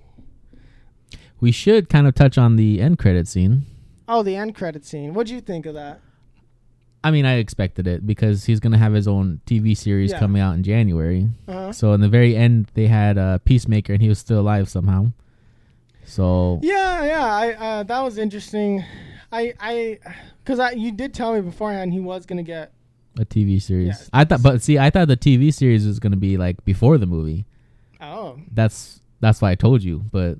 We should kind of touch on the end credit scene. oh the end credit scene. What do you think of that? I mean, I expected it because he's gonna have his own TV series Yeah. coming out in January. Uh-huh. So in the very end, they had uh, Peacemaker, and he was still alive somehow. So Yeah, yeah, I uh, that was interesting. I I because I you did tell me beforehand he was gonna get a TV series. Yeah, I thought, but see, I thought the TV series was gonna be like before the movie. oh That's that's why I told you. But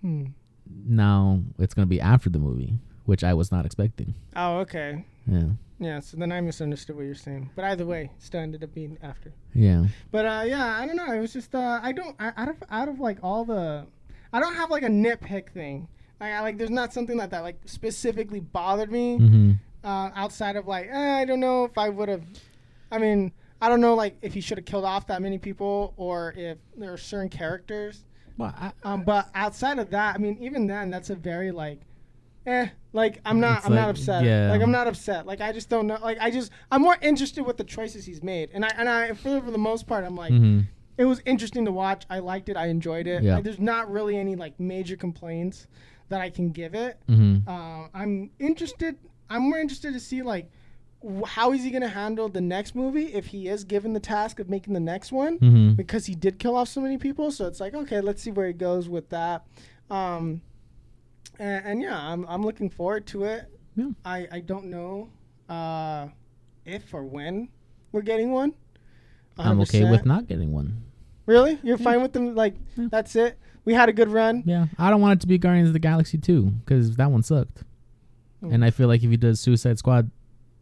hmm. now it's gonna be after the movie, which I was not expecting. oh okay Yeah, yeah. So then I misunderstood what you're saying. But either way, still ended up being after. yeah. But uh, yeah, I don't know. It was just uh, I don't I, out of out of like all the, I don't have like a nitpick thing. Like I like there's not something like that like specifically bothered me. hmm Uh, outside of like eh, I don't know if I would have. I mean I don't know like if he should have killed off that many people or if there are certain characters. Well, I, Um, but outside of that, I mean even then that's a very like. Eh, like I'm not, I'm not upset. yeah. Like I'm not upset. Like I just don't know. Like I just, I'm more interested with the choices he's made, and I, and I, for, for the most part, I'm like, mhm. it was interesting to watch. I liked it. I enjoyed it. Yeah. Like, there's not really any like major complaints that I can give it. Mhm. Uh, I'm interested. I'm more interested to see like wh- how is he going to handle the next movie if he is given the task of making the next one Mhm. because he did kill off so many people. So it's like okay, let's see where he goes with that. Um, and, and yeah, I'm I'm looking forward to it. Yeah. I I don't know uh, if or when we're getting one. I'm okay with not getting one. Really? You're fine with them? Like, Yeah. that's it? We had a good run? Yeah, I don't want it to be Guardians of the Galaxy two because that one sucked. Mm. And I feel like if he does Suicide Squad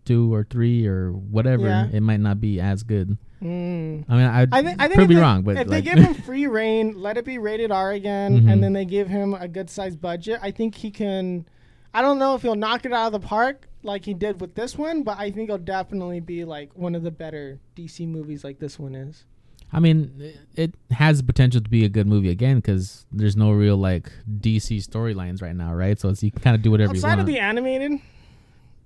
two or three or whatever, Yeah. it might not be as good. Mm. I mean, I, I think, I think could be they, wrong, but if like, they give him free reign, let it be rated R again, Mhm. and then they give him a good sized budget, I think he can. I don't know if he'll knock it out of the park like he did with this one, but I think it'll definitely be like one of the better DC movies like this one is. I mean, it has the potential to be a good movie again because there's no real like DC storylines right now, right? So it's, you can kind of do whatever Outside you of the animated,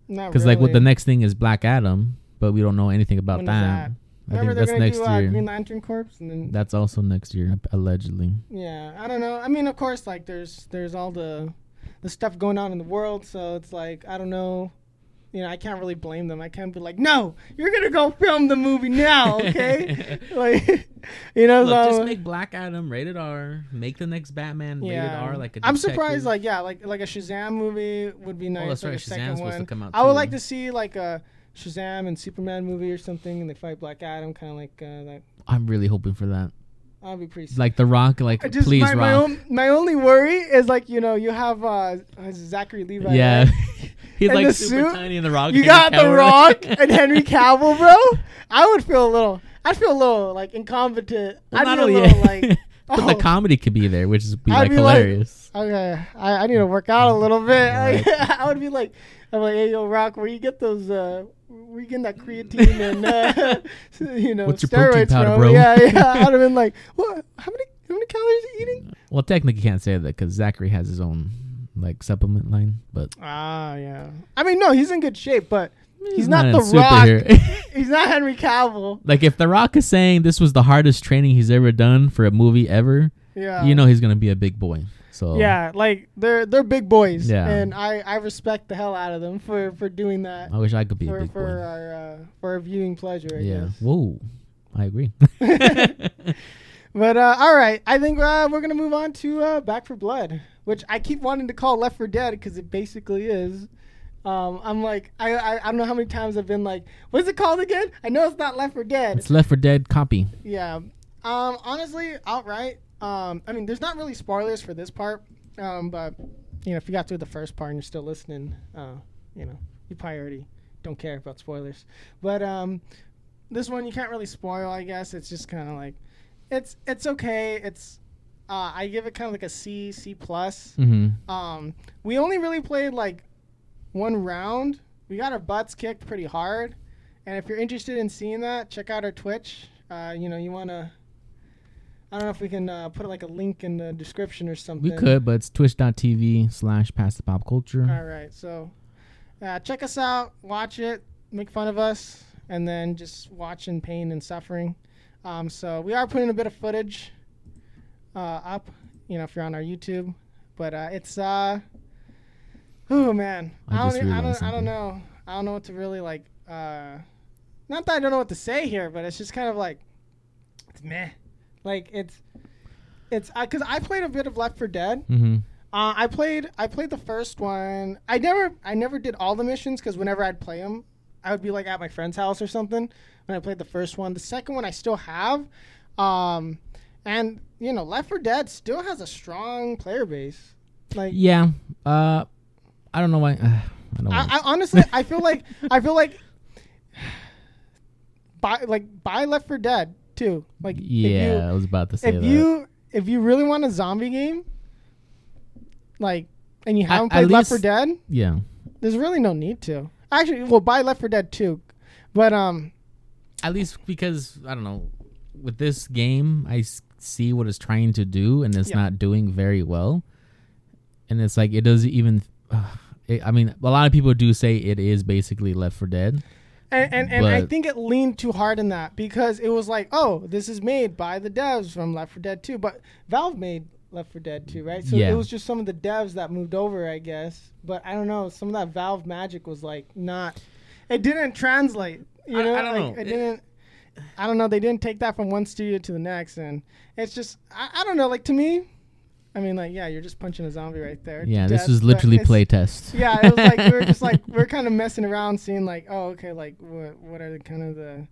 not Because really. like what the next thing is Black Adam, but we don't know anything about When that. I Remember think they're that's gonna next do uh, year. Green Lantern Corps, and then That's also next year, allegedly. Yeah, I don't know. I mean, of course, like there's there's all the the stuff going on in the world, so it's like I don't know. You know, I can't really blame them. I can't be like, no, you're gonna go film the movie now, okay? like, you know, Look, so just make Black Adam rated R. Make the next Batman rated. R. Like a I'm surprised. Like, yeah, like like a Shazam movie would be nice. Oh, that's like right, Shazam's supposed to come out I would like to see like a Shazam and Superman movie or something, and they fight Black Adam, kind of like uh, that. I'm really hoping for that. That'd be pretty. sick. Like The Rock, like just please my, Rock. my, own, my only worry is like you know you have uh, Zachary Levi. yeah, right? he's And like super suit, tiny in The Rock. You got The Rock and Henry Cavill, bro. I would feel a little. I'd feel a little like incompetent. Well, I'd not be a little like. but oh, the comedy could be there, which would be I'd like be like- hilarious. okay, I, I need to work out a little bit. Right. I would be like, I'm like, hey, yo, Rock, where you get those? Uh, where you getting that creatine and uh, you know What's your steroids powder, from? bro? Yeah, yeah. I'd have been like, what? How many? How many calories are you eating? well, technically, you can't say that because Zachary has his own like supplement line. But Ah, yeah. I mean, no, he's in good shape, but He's not a The superhero. He's not Henry Cavill. like if The Rock is saying this was the hardest training he's ever done for a movie ever, Yeah. you know he's gonna be a big boy. So Yeah, like they're they're big boys. Yeah. And I, I respect the hell out of them for, for doing that. I wish I could be a for big for boy. our uh, for our viewing pleasure. I yeah. guess. Whoa. I agree. But uh, all right, I think uh, we're gonna move on to uh, Back 4 Blood, which I keep wanting to call Left 4 Dead because it basically is. Um, I'm like, I, I I don't know how many times I've been like, what's it called again? I know it's not Left 4 Dead. it's Left 4 Dead copy. Yeah. Um, honestly, outright. Um, I mean, there's not really spoilers for this part. Um, but you know, if you got through the first part and you're still listening, uh, you know, you probably already don't care about spoilers. But um, this one you can't really spoil. I guess it's just kind of like, it's it's okay. It's uh, I give it kind of like a C C plus. Mm-hmm. Um, we only really played like one round. We got our butts kicked pretty hard. And if you're interested in seeing that, check out our Twitch. Uh, you know, you want to. I don't know if we can uh, put like a link in the description or something. We could, but it's twitch.tv slash past the pop culture. All right, so uh, check us out, watch it, make fun of us, and then just watch in pain and suffering. Um, so we are putting a bit of footage uh, up, you know, if you're on our YouTube, but uh, it's uh, oh man, I I, don't, I don't, I don't know, I don't know what to really like. Uh, not that I don't know what to say here, but it's just kind of like it's meh, like it's it's because I played a bit of Left 4 Dead. Mm-hmm. Uh, I played I played the first one. I never I never did all the missions because whenever I'd play them, I would be like at my friend's house or something. When I played the first one, the second one I still have, um, and you know Left 4 Dead still has a strong player base. Like Yeah. Uh, I don't know why. Uh, I don't. I, I honestly I feel like I feel like buy like buy Left 4 Dead too. Like if you- yeah, I was about to say if that. you if you really want a zombie game, like, and you haven't at played Left 4 Dead, yeah. there's really no need to. Actually, well, buy Left 4 Dead 2, but um, At least because I don't know. With this game, I see what it's trying to do, and it's Yeah. not doing very well. And it's like it doesn't even. Uh, it, I mean, a lot of people do say it is basically Left 4 Dead. and and, and I think it leaned too hard in that because it was like, oh, this is made by the devs from Left 4 Dead 2, but Valve made Left 4 Dead 2, right? So Yeah. it was just some of the devs that moved over, I guess. But I don't know, some of that Valve magic was like not. It didn't translate. You I- know, I don't like, know. It It- didn't. I don't know. They didn't take that from one studio to the next, and it's just I, I don't know. Like to me, I mean, like yeah, you're just punching a zombie right there. Yeah, this death, is literally it's- playtest. Yeah, it was like we were just like we are kind of messing around, seeing like, oh, okay, like what what are the kind of the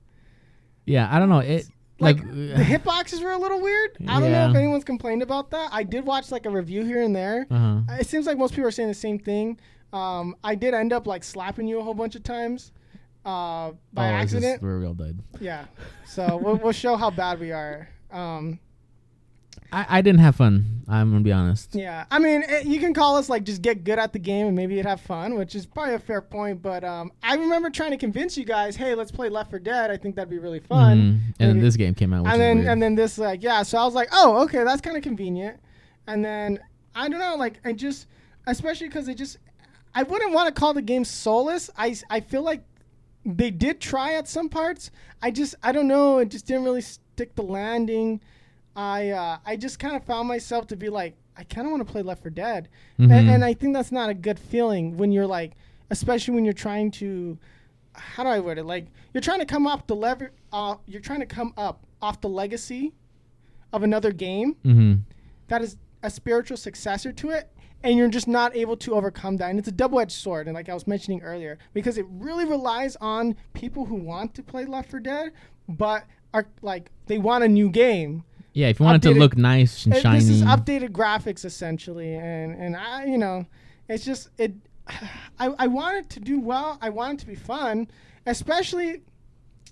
Yeah, I don't know. It like, like, the hitboxes were a little weird. I don't know if anyone's complained about that. I did watch like a review here and there. uh-huh. It seems like most people are saying the same thing. Um, I did end up like slapping you a whole bunch of times uh, by Oh, accident. we're real dead. Yeah, so we'll, we'll show how bad we are. Um, I, I didn't have fun. I'm gonna be honest. Yeah, I mean, it, you can call us like just get good at the game and maybe you'd have fun, which is probably a fair point. But um, I remember trying to convince you guys, hey, let's play Left 4 Dead. I think that'd be really fun. Mhm. And then this game came out, and then weird. and then this like yeah, so I was like, oh, okay, that's kind of convenient. And then I don't know, like I just, especially because it just, I wouldn't want to call the game soulless. I I feel like they did try at some parts. I just I don't know. It just didn't really stick the landing. I uh, I just kind of found myself to be like I kind of want to play Left 4 Dead, Mhm. and, and I think that's not a good feeling when you're like, especially when you're trying to, how do I word it? Like you're trying to come off the lever, uh, you're trying to come up off the legacy of another game Mhm. that is a spiritual successor to it and you're just not able to overcome that. And it's a double-edged sword and like i was mentioning earlier because it really relies on people who want to play left 4 dead but are like they want a new game. Yeah, if you want it to look nice and shiny, this is updated graphics essentially and and i you know it's just it i i want it to do well. I want it to be fun especially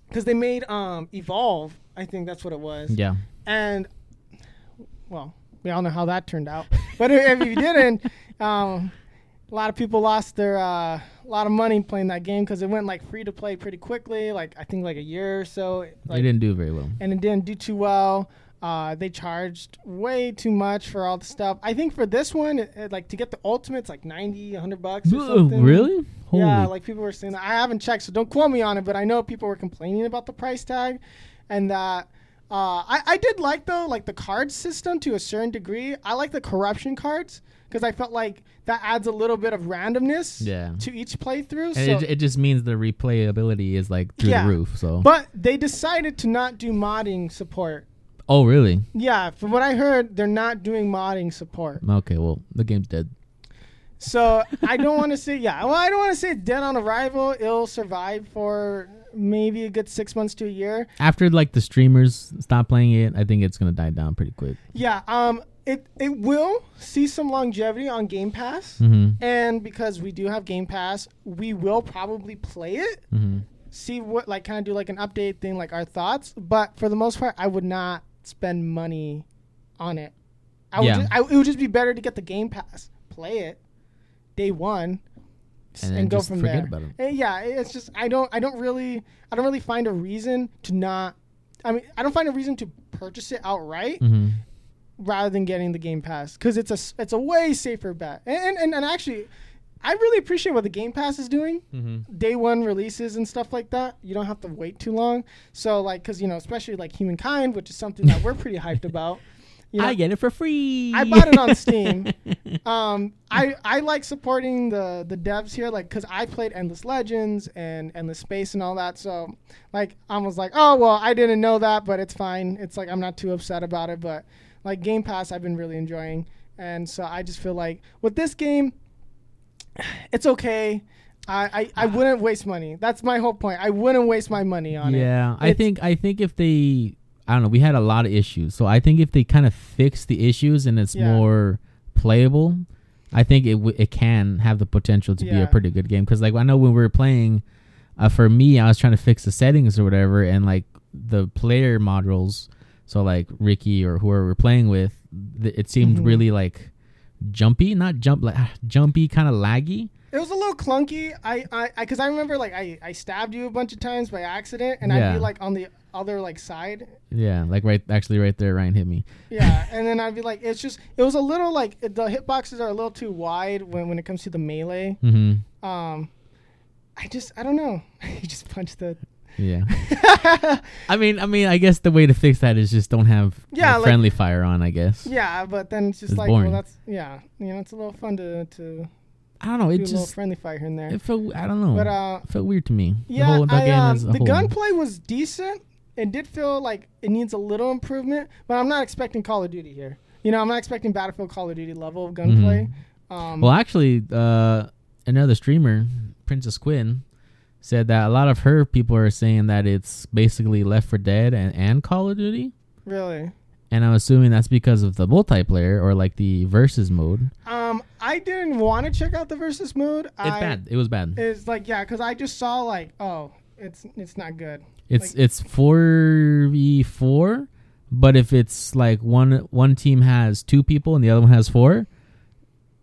because they made um evolve i think that's what it was. Yeah. and well, we all know how that turned out. But if you didn't, um, a lot of people lost their uh, a lot of money playing that game because it went like free to play pretty quickly. Like I think like a year or so. They Like, didn't do very well. and it didn't do too well. Uh, they charged way too much for all the stuff. I think for this one, it, it, like to get the ultimate, it's like 90, 100 bucks. Or something. really? Holy. Yeah, like people were saying that. I haven't checked, so don't quote me on it. But I know people were complaining about the price tag, and that uh, I I did like though like the card system to a certain degree. I like the corruption cards because I felt like that adds a little bit of randomness Yeah. to each playthrough. and so, it, it just means the replayability is like through Yeah. the roof. So. but they decided to not do modding support. oh, really? Yeah, from what I heard, they're not doing modding support. Okay. Well, the game's dead. So I don't want to say yeah. Well, I don't want to say dead on arrival. It'll survive for maybe a good six months to a year. After like the streamers stop playing it, I think it's gonna die down pretty quick. Yeah. Um. It it will see some longevity on Game Pass, Mm-hmm. and because we do have Game Pass, we will probably play it. Mm-hmm. See what like kind of do like an update thing, like our thoughts. But for the most part, I would not spend money on it. I would. Yeah. Just, I, it would just be better to get the Game Pass, play it day one, And and, go from forget there. Eh, Yeah, it's just I don't I don't really I don't really find a reason to not. I mean, I don't find a reason to purchase it outright Mm-hmm. rather than getting the Game Pass because it's a it's a way safer bet. And, and and actually, I really appreciate what the Game Pass is doing. Mm-hmm. Day one releases and stuff like that. You don't have to wait too long. So like, because you know, especially like Humankind, which is something that we're pretty hyped about. You know, I get it for free. I bought it on Steam. um, I I like supporting the the devs here, like because I played Endless Legends and Endless Space and all that. So like I was like, oh well, I didn't know that, but it's fine. It's like I'm not too upset about it. But like Game Pass, I've been really enjoying, and so I just feel like with this game, it's okay. I, I, I wouldn't waste money. That's my whole point. I wouldn't waste my money on it. yeah, I think I think if they, I don't know, we had a lot of issues. So I think if they kind of fix the issues and it's Yeah. more playable, I think it w- it can have the potential to be a pretty good game. Because like I know when we were playing, uh, for me, I was trying to fix the settings or whatever, and like the player modules. So like Ricky or whoever we're playing with, th- it seemed Mhm. really like jumpy, not jump like jumpy, kind of laggy. It was a little clunky. I, I, because I, remember like I, I stabbed you a bunch of times by accident, and I'd be like on the other like side. Yeah, like right, actually right there, Ryan hit me. Yeah, and then I'd be like, it's just, it was a little like it- the hitboxes are a little too wide when when it comes to the melee. Mm-hmm. Um, I just, I don't know. you just punched the. Yeah. I mean, I mean, I guess the way to fix that is just don't have Yeah, like- friendly fire on. I guess. yeah, but then it's just It's like, boring. well, that's yeah, you know, it's a little fun to to I don't know. It a little just friendly fire here and there. it felt. I don't know. But uh, it felt weird to me. Yeah, the whole I, game um, as a the gunplay was decent. It did feel like it needs a little improvement, but I'm not expecting Call of Duty here. You know, I'm not expecting Battlefield Call of Duty level of gunplay. Um, Well, actually, uh, another streamer, Princess Quinn, said that a lot of her people are saying that it's basically Left 4 Dead and, and Call of Duty. really, And I'm assuming that's because of the multiplayer or like the versus mode. um, I didn't want to check out the versus mode. It's I, bad. It was bad. It's like yeah, because I just saw like oh, it's it's not good. It's Like- it's four v four, but if it's like one one team has two people and the other one has four,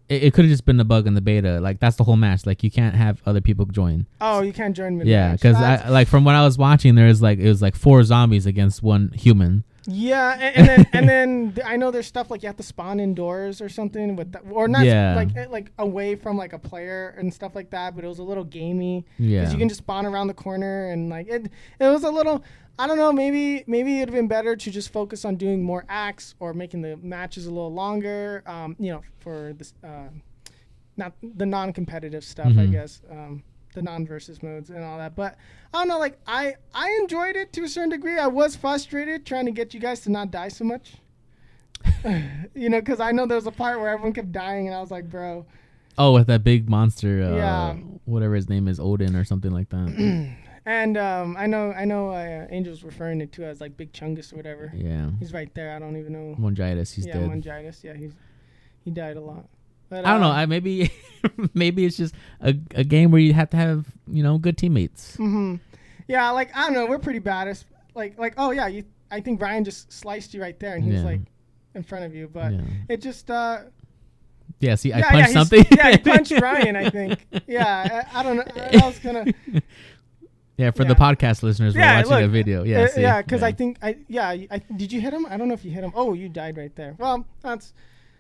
it, it could have just been a bug in the beta. Like that's the whole match. Like you can't have other people join. Oh, you can't join mid. Yeah, because I like from what I was watching, there was like it was like four zombies against one human. Yeah, and, and then and then I know there's stuff like you have to spawn indoors or something with, the, or not Yeah. like eh, like away from like a player and stuff like that. But it was a little gamey because Yeah, you can just spawn around the corner and like it. It was a little. I don't know. Maybe maybe it'd have been better to just focus on doing more acts or making the matches a little longer. Um, you know, for this, uh, not the non-competitive stuff, I Mhm. guess. Um, the non-versus modes and all that. But I don't know. Like I I enjoyed it to a certain degree. I was frustrated trying to get you guys to not die so much. you know, because I know there was a part where everyone kept dying, and I was like, bro. Oh, with that big monster, uh, Yeah. whatever his name is, Odin or something like that. And um, I know I know uh, Angel's referring it to as like Big Chungus or whatever. yeah, He's right there. I don't even know. Mongitis, he's yeah, dead. Meningitis. Yeah, he's he died a lot. But, I don't know. uh, I maybe maybe it's just a, a game where you have to have you know good teammates. hmm Yeah, like I don't know. We're pretty bad. It's like like oh yeah, you. I think Brian just sliced you right there, and he was Yeah. like in front of you. But yeah. it just uh yeah. See, I yeah, punched yeah, something. yeah, he punched Brian. I think. Yeah, I, I don't know. I was gonna. Yeah, for Yeah. the podcast listeners, we're Yeah, watching look, a video. Yeah, Uh, see? yeah, because I think I yeah I, did you hit him? I don't know if you hit him. Oh, you died right there. Well, that's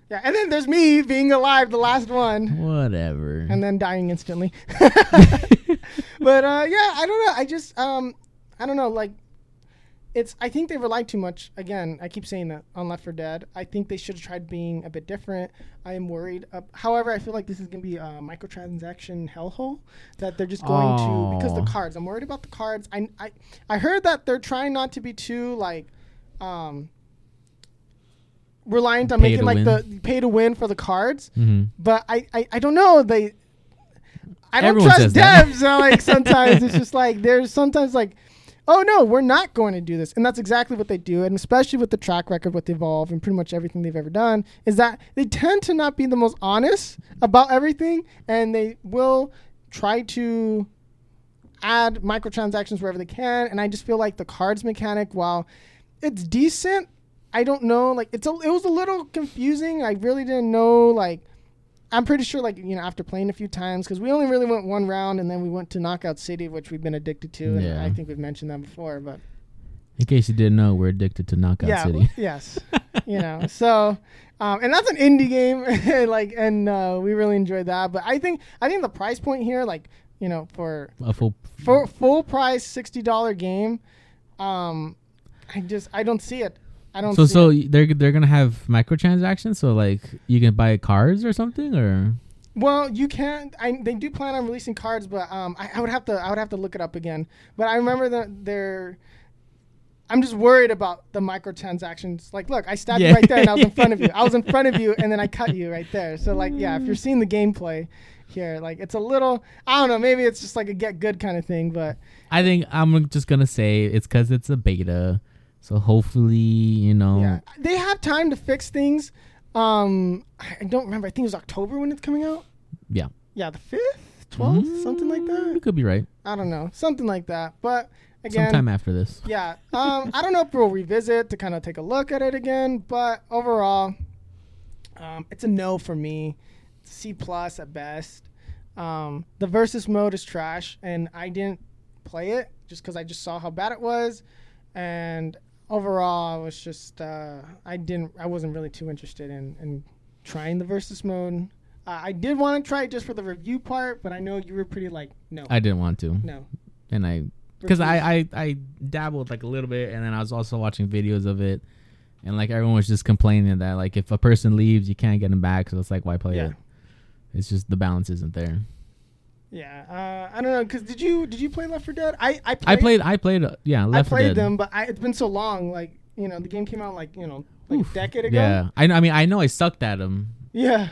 yeah. And then there's me being alive, the last one, whatever. and then dying instantly. but uh, yeah, I don't know. I just um I don't know like. It's. I think they relied too much. Again, I keep saying that on Left 4 Dead. I think they should have tried being a bit different. I am worried. Uh, however, I feel like this is gonna be a microtransaction hellhole that they're just going to because the cards. I'm worried about the cards. I, I I heard that they're trying not to be too like um reliant on Pay making like win. the pay to win for the cards. hmm But I, I, I don't know. They I don't Everyone trust devs. so like sometimes it's just like there's sometimes like oh no, we're not going to do this. And that's exactly what they do. And especially with the track record with Evolve and pretty much everything they've ever done, is that they tend to not be the most honest about everything and they will try to add microtransactions wherever they can. And I just feel like the cards mechanic, while it's decent, I don't know. Like it's a, it was a little confusing. I really didn't know. Like I'm pretty sure, like you know, after playing a few times, because we only really went one round, and then we went to Knockout City, which we've been addicted to, and Yeah. I think we've mentioned that before. But In case you didn't know, we're addicted to Knockout yeah, City. yes, you know. So, um, and that's an indie game, like, and uh, we really enjoyed that. But I think I think the price point here, like, you know, for A full. for full price sixty dollar game, um, I just I don't see it. I don't. So so it. they're they're gonna have microtransactions. So like you can buy cards or something or. Well, you can. I they do plan on releasing cards, but um, I, I would have to I would have to look it up again. But I remember that they're. I'm just worried about the microtransactions. Like, look, I stabbed Yeah. you right there, and I was in front of you. I was in front of you, and then I cut you right there. So, like, yeah, if you're seeing the gameplay here, like, it's a little. I don't know. Maybe it's just like a get good kind of thing, but I think I'm just gonna say it's because it's a beta. So hopefully you know. yeah, they have time to fix things. Um, I don't remember. I think it was October when it's coming out. Yeah. Yeah, the fifth, twelfth, something like that. You could be right. I don't know, something like that. But again, Sometime after this. yeah, um, I don't know if we'll revisit to kind of take a look at it again. But overall, um, it's a no for me. C plus at best. Um, the versus mode is trash, and I didn't play it just because I just saw how bad it was, and overall, I was just uh, I didn't I wasn't really too interested in in trying the versus mode. Uh, I did want to try it just for the review part, but I know you were pretty like no, I didn't want to, no. and I because I, I I dabbled like a little bit, and then I was also watching videos of it, and like everyone was just complaining that like if a person leaves, you can't get them back. So it's like why play Yeah. it? It's just the balance isn't there. Yeah, uh, I don't know. Cause did you did you play Left 4 Dead? I I played, I played I played uh, yeah I Left 4 played them, but I, it's been so long. Like you know, the game came out like you know like Oof. a decade ago. Yeah, I know. I mean, I know I sucked at them, yeah,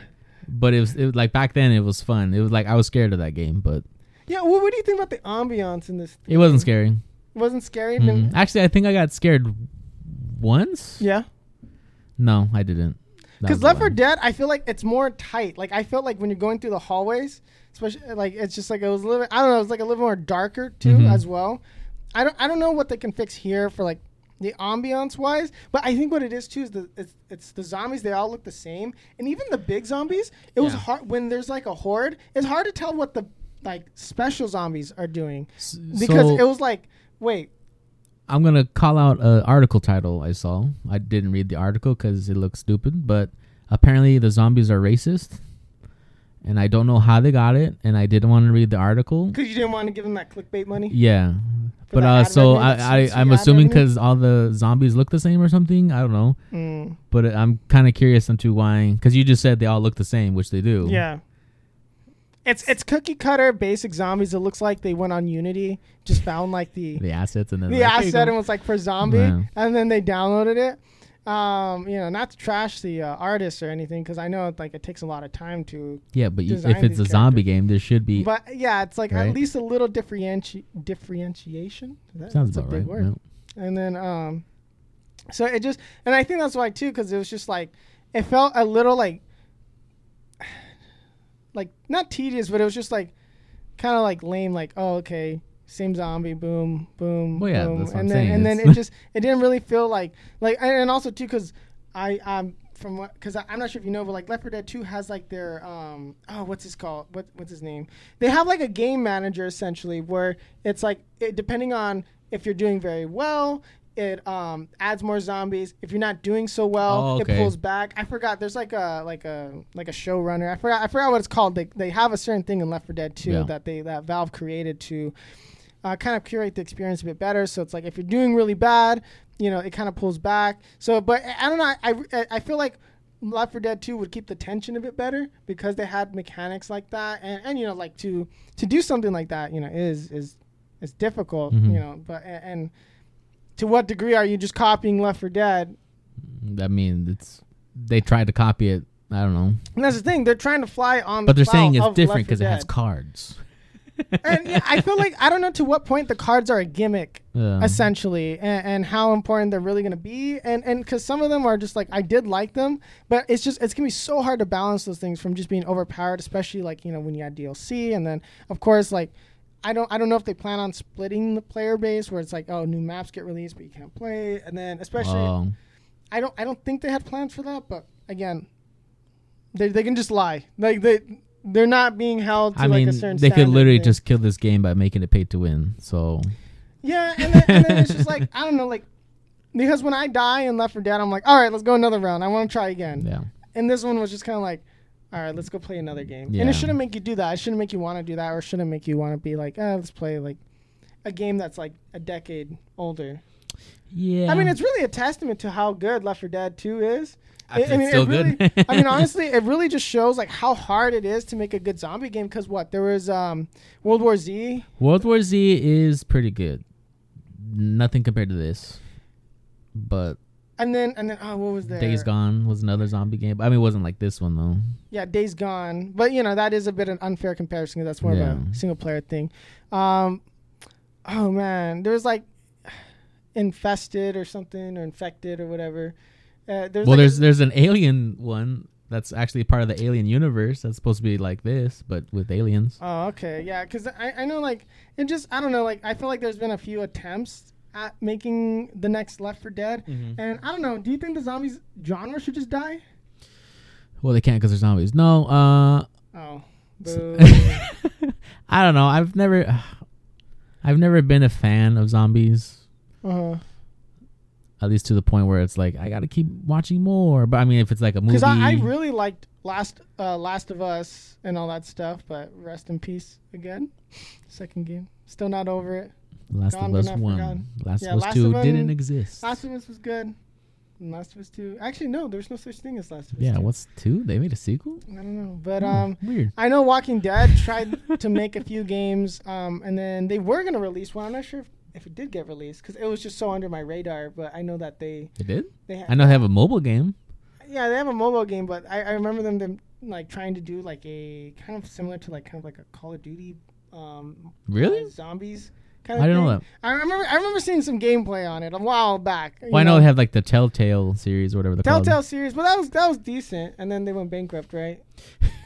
but it was, it was like back then it was fun. It was like I was scared of that game, but yeah. Well, what do you think about the ambiance in this? it wasn't scary. It wasn't scary. Mm. Been- Actually, I think I got scared once. yeah, No, I didn't. Because was Left a 4. Dead, I feel like it's more tight. Like I felt like when you're going through the hallways, especially like it's just like it was a little. I don't know. It's like a little more darker too Mhm. as well. I don't I don't know what they can fix here for like the ambiance wise, but I think what it is too is the it's, it's the zombies. They all look the same, and even the big zombies. It was hard when there's like a horde. It's hard to tell what the like special zombies are doing because so it was like wait I'm gonna call out an article title I saw. I didn't read the article because it looks stupid, but apparently the zombies are racist, and I don't know how they got it, and I didn't want to read the article. because you didn't want to give them that clickbait money. Yeah, For but uh, so I I I'm assuming because all the zombies look the same or something. I don't know, Mm, but I'm kind of curious into why. Because you just said they all look the same, which they do. yeah. It's it's cookie cutter basic zombies. It looks like they went on Unity, just found like the the assets and then the like, asset and was like for zombie, and then they downloaded it. Um, you know, not to trash the uh, artists or anything, because I know it, like it takes a lot of time to. Yeah, but you, if it's a these zombie game, there should be. But yeah, it's like Right. at least a little differentiation. Differentiation. That- sounds about big right. word. yeah. And then um, so it just and I think that's why too, because it was just like it felt a little like like not tedious, but it was just like kind of like lame. Like oh okay, same zombie, boom, boom, Well, yeah, boom, what I'm and then saying, and then it just it didn't really feel like like and, and also too because I um from what because I'm not sure if you know, but like Left 4 Dead 2 has like their um oh what's this called what what's his name? They have like a game manager essentially where it's like it, depending on if you're doing very well. It um, adds more zombies. If you're not doing so well, Oh, it pulls back. I forgot. There's like a like a like a showrunner. I forgot. I forgot what it's called. They they have a certain thing in Left 4 Dead 2 Yeah. that they that Valve created to uh, kind of curate the experience a bit better. So it's like if you're doing really bad, you know, it kind of pulls back. So, but I don't know. I, I, I feel like Left 4 Dead 2 would keep the tension a bit better because they had mechanics like that, and, and you know, like to to do something like that, you know, is is is difficult, Mhm. you know. But and, and to what degree are you just copying Left 4 Dead? I mean, it's they tried to copy it. I don't know, And that's the thing; they're trying to fly on. but the they're saying it's different because it has cards. and yeah, I feel like I don't know to what point the cards are a gimmick Yeah. essentially and, and how important they're really going to be and and because some of them are just like i did like them but it's just it's going to be so hard to balance those things from just being overpowered especially like you know when you add dlc and then of course like i don't i don't know if they plan on splitting the player base where it's like oh new maps get released but you can't play and then especially i don't i don't think they had plans for that but again they, they can just lie like they they're not being held to I like mean, a certain they could literally thing. just kill this game by making it pay to win. So Yeah, and then, and then it's just like I don't know, like because when I die in Left 4 Dead, I'm like, all right, let's go another round. I want to try again. yeah, And this one was just kind of like, all right, let's go play another game. Yeah. And it shouldn't make you do that. It shouldn't make you want to do that, or it shouldn't make you want to be like, ah, let's play like a game that's like a decade older. yeah. I mean, it's really a testament to how good Left 4 Dead 2 is. I, It's I mean, still it really, good. I mean, honestly, it really just shows like how hard it is to make a good zombie game. Because what there was um, World War Z. World War Z is pretty good. Nothing compared to this, but And then, and then, oh, what was there? Days Gone was another zombie game. I mean, it wasn't like this one though. Yeah, Days Gone. But you know that is a bit of an unfair comparison because that's more of a single player thing. Um, oh man, there's like infested or something or infected or whatever. Uh, there's well, like a- there's there's an alien one that's actually part of the alien universe that's supposed to be like this, but with aliens. oh okay yeah because I I know like it just I don't know like I feel like there's been a few attempts at making the next Left 4 Dead and I don't know. Do you think the zombies genre should just die? Well, they can't because they're zombies. No, uh, Oh. I don't know. I've never, I've never been a fan of zombies. uh-huh. At least to the point where it's like I got to keep watching more. But I mean, if it's like a movie, Because I, I really liked Last uh, Last of Us and all that stuff, but rest in peace again. Second game, still not over it. Last Gone of Us one, forgotten. Last Yeah, of Us Last two of didn't exist. Last of Us was good. And Last of Us Two. Actually, no, there's no such thing as Last of Us. yeah, 2. what's two? They made a sequel. I don't know, but Hmm, um, weird. I know Walking Dead tried to make a few games, um, and then they were gonna release one. I'm not sure if, if it did get released because it was just so under my radar. But I know that they They did. they had, I know they have a mobile game. Yeah, they have a mobile game, but I, I remember them, them like trying to do like a kind of similar to like kind of like a Call of Duty, um, Really? zombies. Kind I of didn't know thing. I remember I remember seeing some gameplay on it a while back. Well, I know they have like the Telltale series or whatever they're Telltale called. series, but that was that was decent, and then they went bankrupt, right?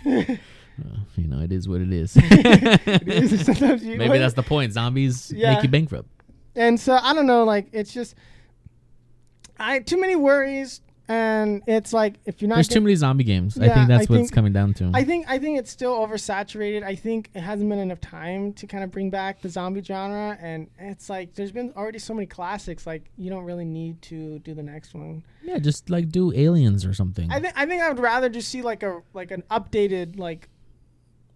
Uh, you know, it is what it is. It is. Sometimes you- Maybe that's the point. Zombies Yeah. make you bankrupt. and so I don't know, like it's just I too many worries, and it's like if you're not There's get- too many zombie games. I think that's I what it's coming down to. I think I think it's still oversaturated. I think it hasn't been enough time to kind of bring back the zombie genre, and it's like there's been already so many classics. Like you don't really need to do the next one. yeah, just like do aliens or something. I think I think I would rather just see like a like an updated like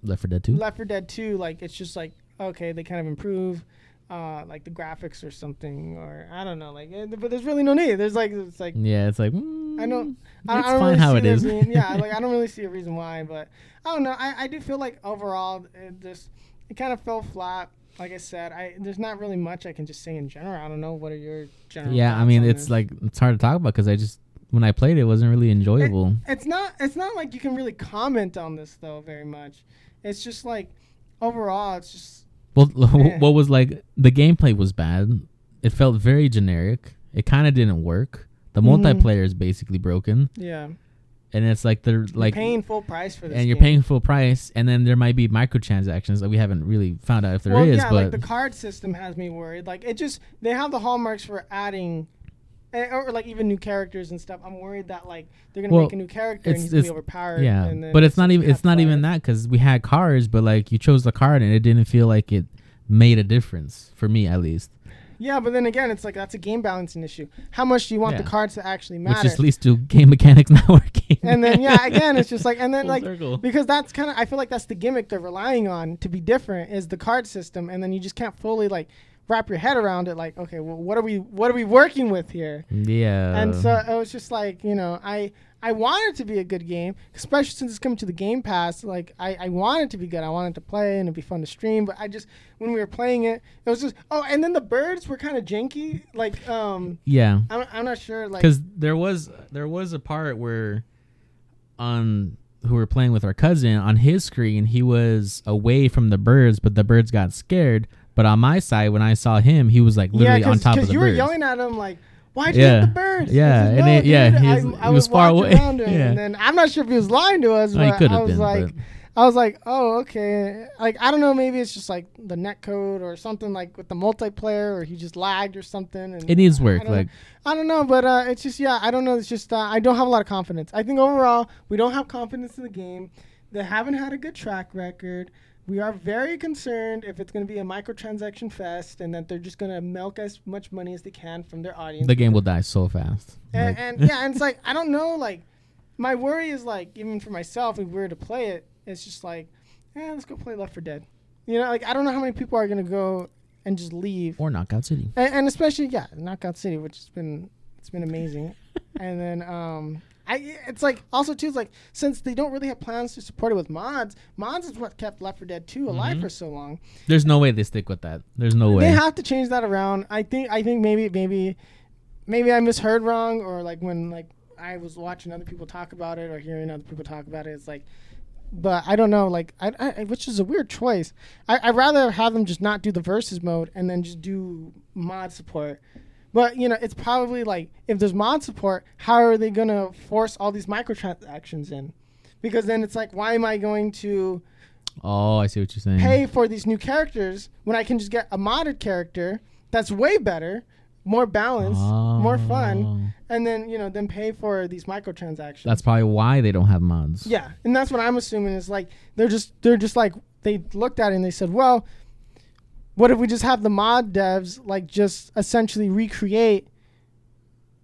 Left 4 Dead 2. Left 4 Dead 2. Like it's just like okay, they kind of improve. Uh, like the graphics or something, or I don't know, like, eh, but there's really no need. There's like, it's like yeah, it's like mm, I don't. It's I, I don't fine really how see it is. being- yeah, like I don't really see a reason why, but I don't know. I, I do feel like overall, it just it kind of fell flat. Like I said, I there's not really much I can just say in general. I don't know. What are your general? yeah. I mean, it's this? like it's hard to talk about because I just when I played it, it wasn't really enjoyable. it's not it's not like you can really comment on this though very much. It's just like overall, it's just well, what was like the gameplay was bad. It felt very generic. It kind of didn't work. The Mhm. multiplayer is basically broken, yeah, and it's like they're like like paying full price for this. and you're game. paying full price, and then there might be microtransactions that we haven't really found out if there is. well, yeah, but like the card system has me worried. Like it just they have the hallmarks for adding Eh, and, or like even new characters and stuff. I'm worried that like they're gonna Well, make a new character and it's- he's gonna be overpowered. yeah, and then but it's not even it's not even that because we had cards, but like you chose the card and it didn't feel like it made a difference for me at least, Yeah, but then again, it's like that's a game balancing issue. How much do you want Yeah. the cards to actually which matter? just leads to game mechanics not working. and then yeah, again, it's just like and then Full like circle. because that's kind of I feel like that's the gimmick they're relying on to be different is the card system, and then you just can't fully like wrap your head around it. Like, okay, well, what are we what are we working with here? yeah, and so it was just like you know I I want it to be a good game, especially since it's coming to the Game Pass. Like I, I want it to be good. I wanted to play and it'd be fun to stream. But I just when we were playing it, it was just oh, and then the birds were kind of janky. Like um, yeah, I'm, I'm not sure. Like because there was there was a part where on who were playing with our cousin on his screen he was away from the birds but the birds got scared but on my side when i saw him he was like literally yeah, on top of the you birds you were yelling at him like. Why'd you Yeah. hit the birds? Yeah, I said, and "No, it- yeah, dude, he's- I, I he was far away. around him, Yeah. And then I'm not sure if he was lying to us, he but I was been, like, but- I was like, oh, okay. Like, I don't know. Maybe it's just like the net code or something like with the multiplayer, or he just lagged or something. And it needs work know. like I don't know, but uh, it's just yeah. I don't know. It's just uh, I don't have a lot of confidence. I think overall we don't have confidence in the game. They haven't had a good track record. We are very concerned if it's going to be a microtransaction fest and that they're just going to milk as much money as they can from their audience. the game will die so fast And, Like, and yeah, and it's like I don't know. Like my worry is like even for myself, if we were to play it, it's just like, yeah, let's go play Left 4 Dead. You know, like I don't know how many people are going to go and just leave or knockout city and, and especially yeah, Knockout City, which has been it's been amazing. and then um, I it's like also too it's like since they don't really have plans to support it with mods, mods is what kept Left 4 Dead 2 alive Mhm. for so long. there's no way they stick with that there's no way They have to change that around. I think I think maybe maybe maybe I misheard wrong or like when like I was watching other people talk about it or hearing other people talk about it, it's like. But I don't know, like, I, I which is a weird choice. I I'd rather have them just not do the versus mode and then just do mod support. But you know, it's probably like if there's mod support, how are they gonna force all these microtransactions in? Because then it's like, why am I going to oh i see what you're saying pay for these new characters when I can just get a modded character that's way better, more balanced, more fun, Oh. and then you know then pay for these microtransactions. that's probably why they don't have mods yeah, and that's what I'm assuming is like they're just they're just like they looked at it and they said, well, what if we just have the mod devs like just essentially recreate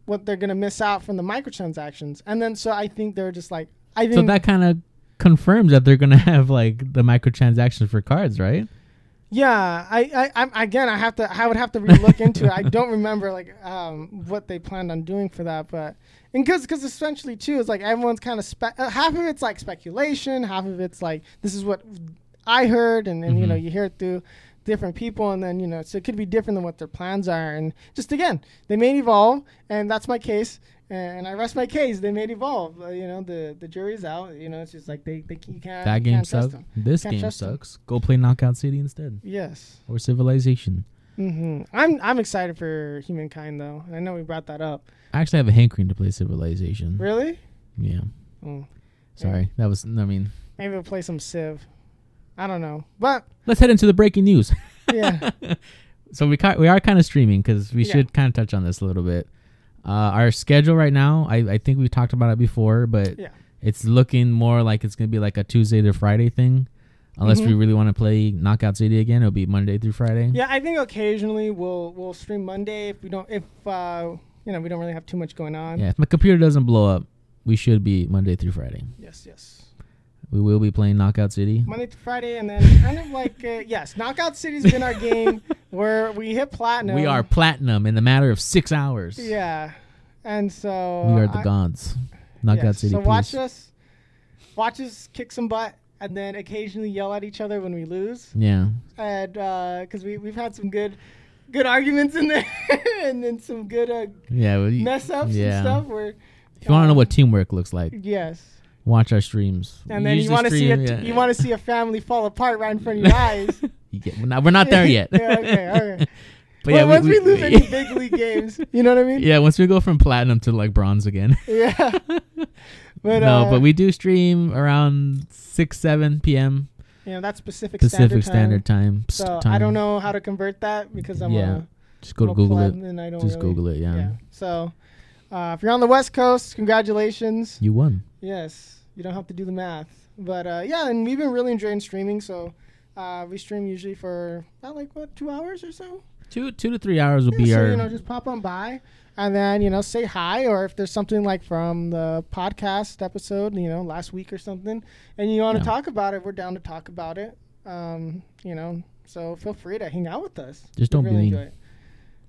what they're gonna miss out from the microtransactions, and then so I think they're just like I think so that kind of confirms that they're gonna have like the microtransactions for cards right Yeah, I, I, I'm again. I have to. I would have to relook into it. I don't remember like um, what they planned on doing for that, but and because because essentially too is like everyone's kind of spe- uh, half of it's like speculation, half of it's like this is what I heard, and, and you know Mhm. you hear it through different people, and then you know so it could be different than what their plans are, and just again they may evolve, and that's my case. And I rest my case. They may evolve. Uh, you know, the the jury's out. You know, it's just like they, they you can't. that game can't sucks this Can't game sucks go play knockout city instead Yes. or civilization Mm-hmm. I'm I'm excited for humankind though. I know we brought that up. I actually have a hankering to play Civilization. Really? Yeah. Oh, Sorry. That was, I mean, maybe we'll play some Civ. I don't know, but let's head into the breaking news. yeah, so we, ki- we are kind of streaming because we Yeah. should kind of touch on this a little bit. Uh, our schedule right now, I, I think we talked about it before, but Yeah. it's looking more like it's going to be like a Tuesday to Friday thing. Unless we Mhm. really want to play Knockout City again, it'll be Monday through Friday. yeah. I think occasionally we'll we'll stream Monday if we don't if uh you know we don't really have too much going on. Yeah, if my computer doesn't blow up, we should be Monday through Friday. Yes, yes. We will be playing Knockout City. Monday to Friday, and then kind of like uh, yes, Knockout City's been our game where we hit platinum. We are platinum in the matter of six hours. Yeah, and so We are the I- gods. Knockout yes, City. So watch please. us, watch us kick some butt, and then occasionally yell at each other when we lose. Yeah. and because we we've had some good good arguments in there, and then some good uh, Yeah. well, you- mess ups yeah. and stuff. Where If you want to know um, what teamwork looks like, yes, watch our streams. and We then you want to see it, yeah. you want to see a family fall apart right in front of your eyes. We're, not, we're not there yet. yeah, okay, okay. but well, yeah, once we, lose any big league games, you know what I mean? yeah, once we go from platinum to like bronze again. Yeah. But no, uh, but we do stream around six, seven p.m. you know that's Pacific, Pacific Standard Standard Time. Time. So time. I don't know how to convert that because I'm Yeah. a Just go to I'm a Google it. And I don't Just really- Google it. Yeah. So, uh, if you're on the West Coast, congratulations. You won. Yes, you don't have to do the math. But uh, yeah, and we've been really enjoying streaming. So uh, we stream usually for about like what two hours or so. Two two to three hours will Yeah, be so our. you know, just pop on by, and then you know say hi, or if there's something like from the podcast episode, you know, last week or something, and you want to Yeah. talk about it, we're down to talk about it. Um, you know, so feel free to hang out with us. Just We don't be mean.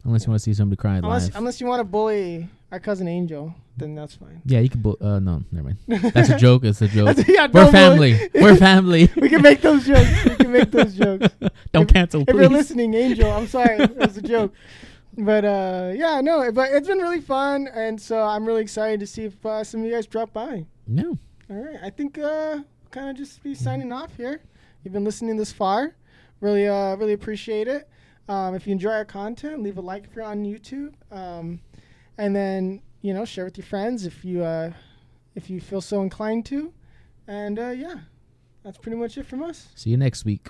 unless you want to see somebody cry Unless live. unless you want to bully our cousin Angel, then that's fine. yeah, you can. Bu- uh, no, never mind. That's a joke. It's a joke. Yeah, We're family. We're family. we can make those jokes. We can make those jokes. Don't If- cancel, If you're listening, Angel, I'm sorry. It was a joke. But uh, yeah, no, but it's been really fun, and so I'm really excited to see if uh, some of you guys drop by. No. All right, I think uh, kind of just be signing off here. You've been listening this far, really, uh, really appreciate it. Um, if you enjoy our content, leave a like if you're on YouTube, um, and then you know share with your friends if you uh, if you feel so inclined to. And uh, yeah, that's pretty much it from us. See you next week.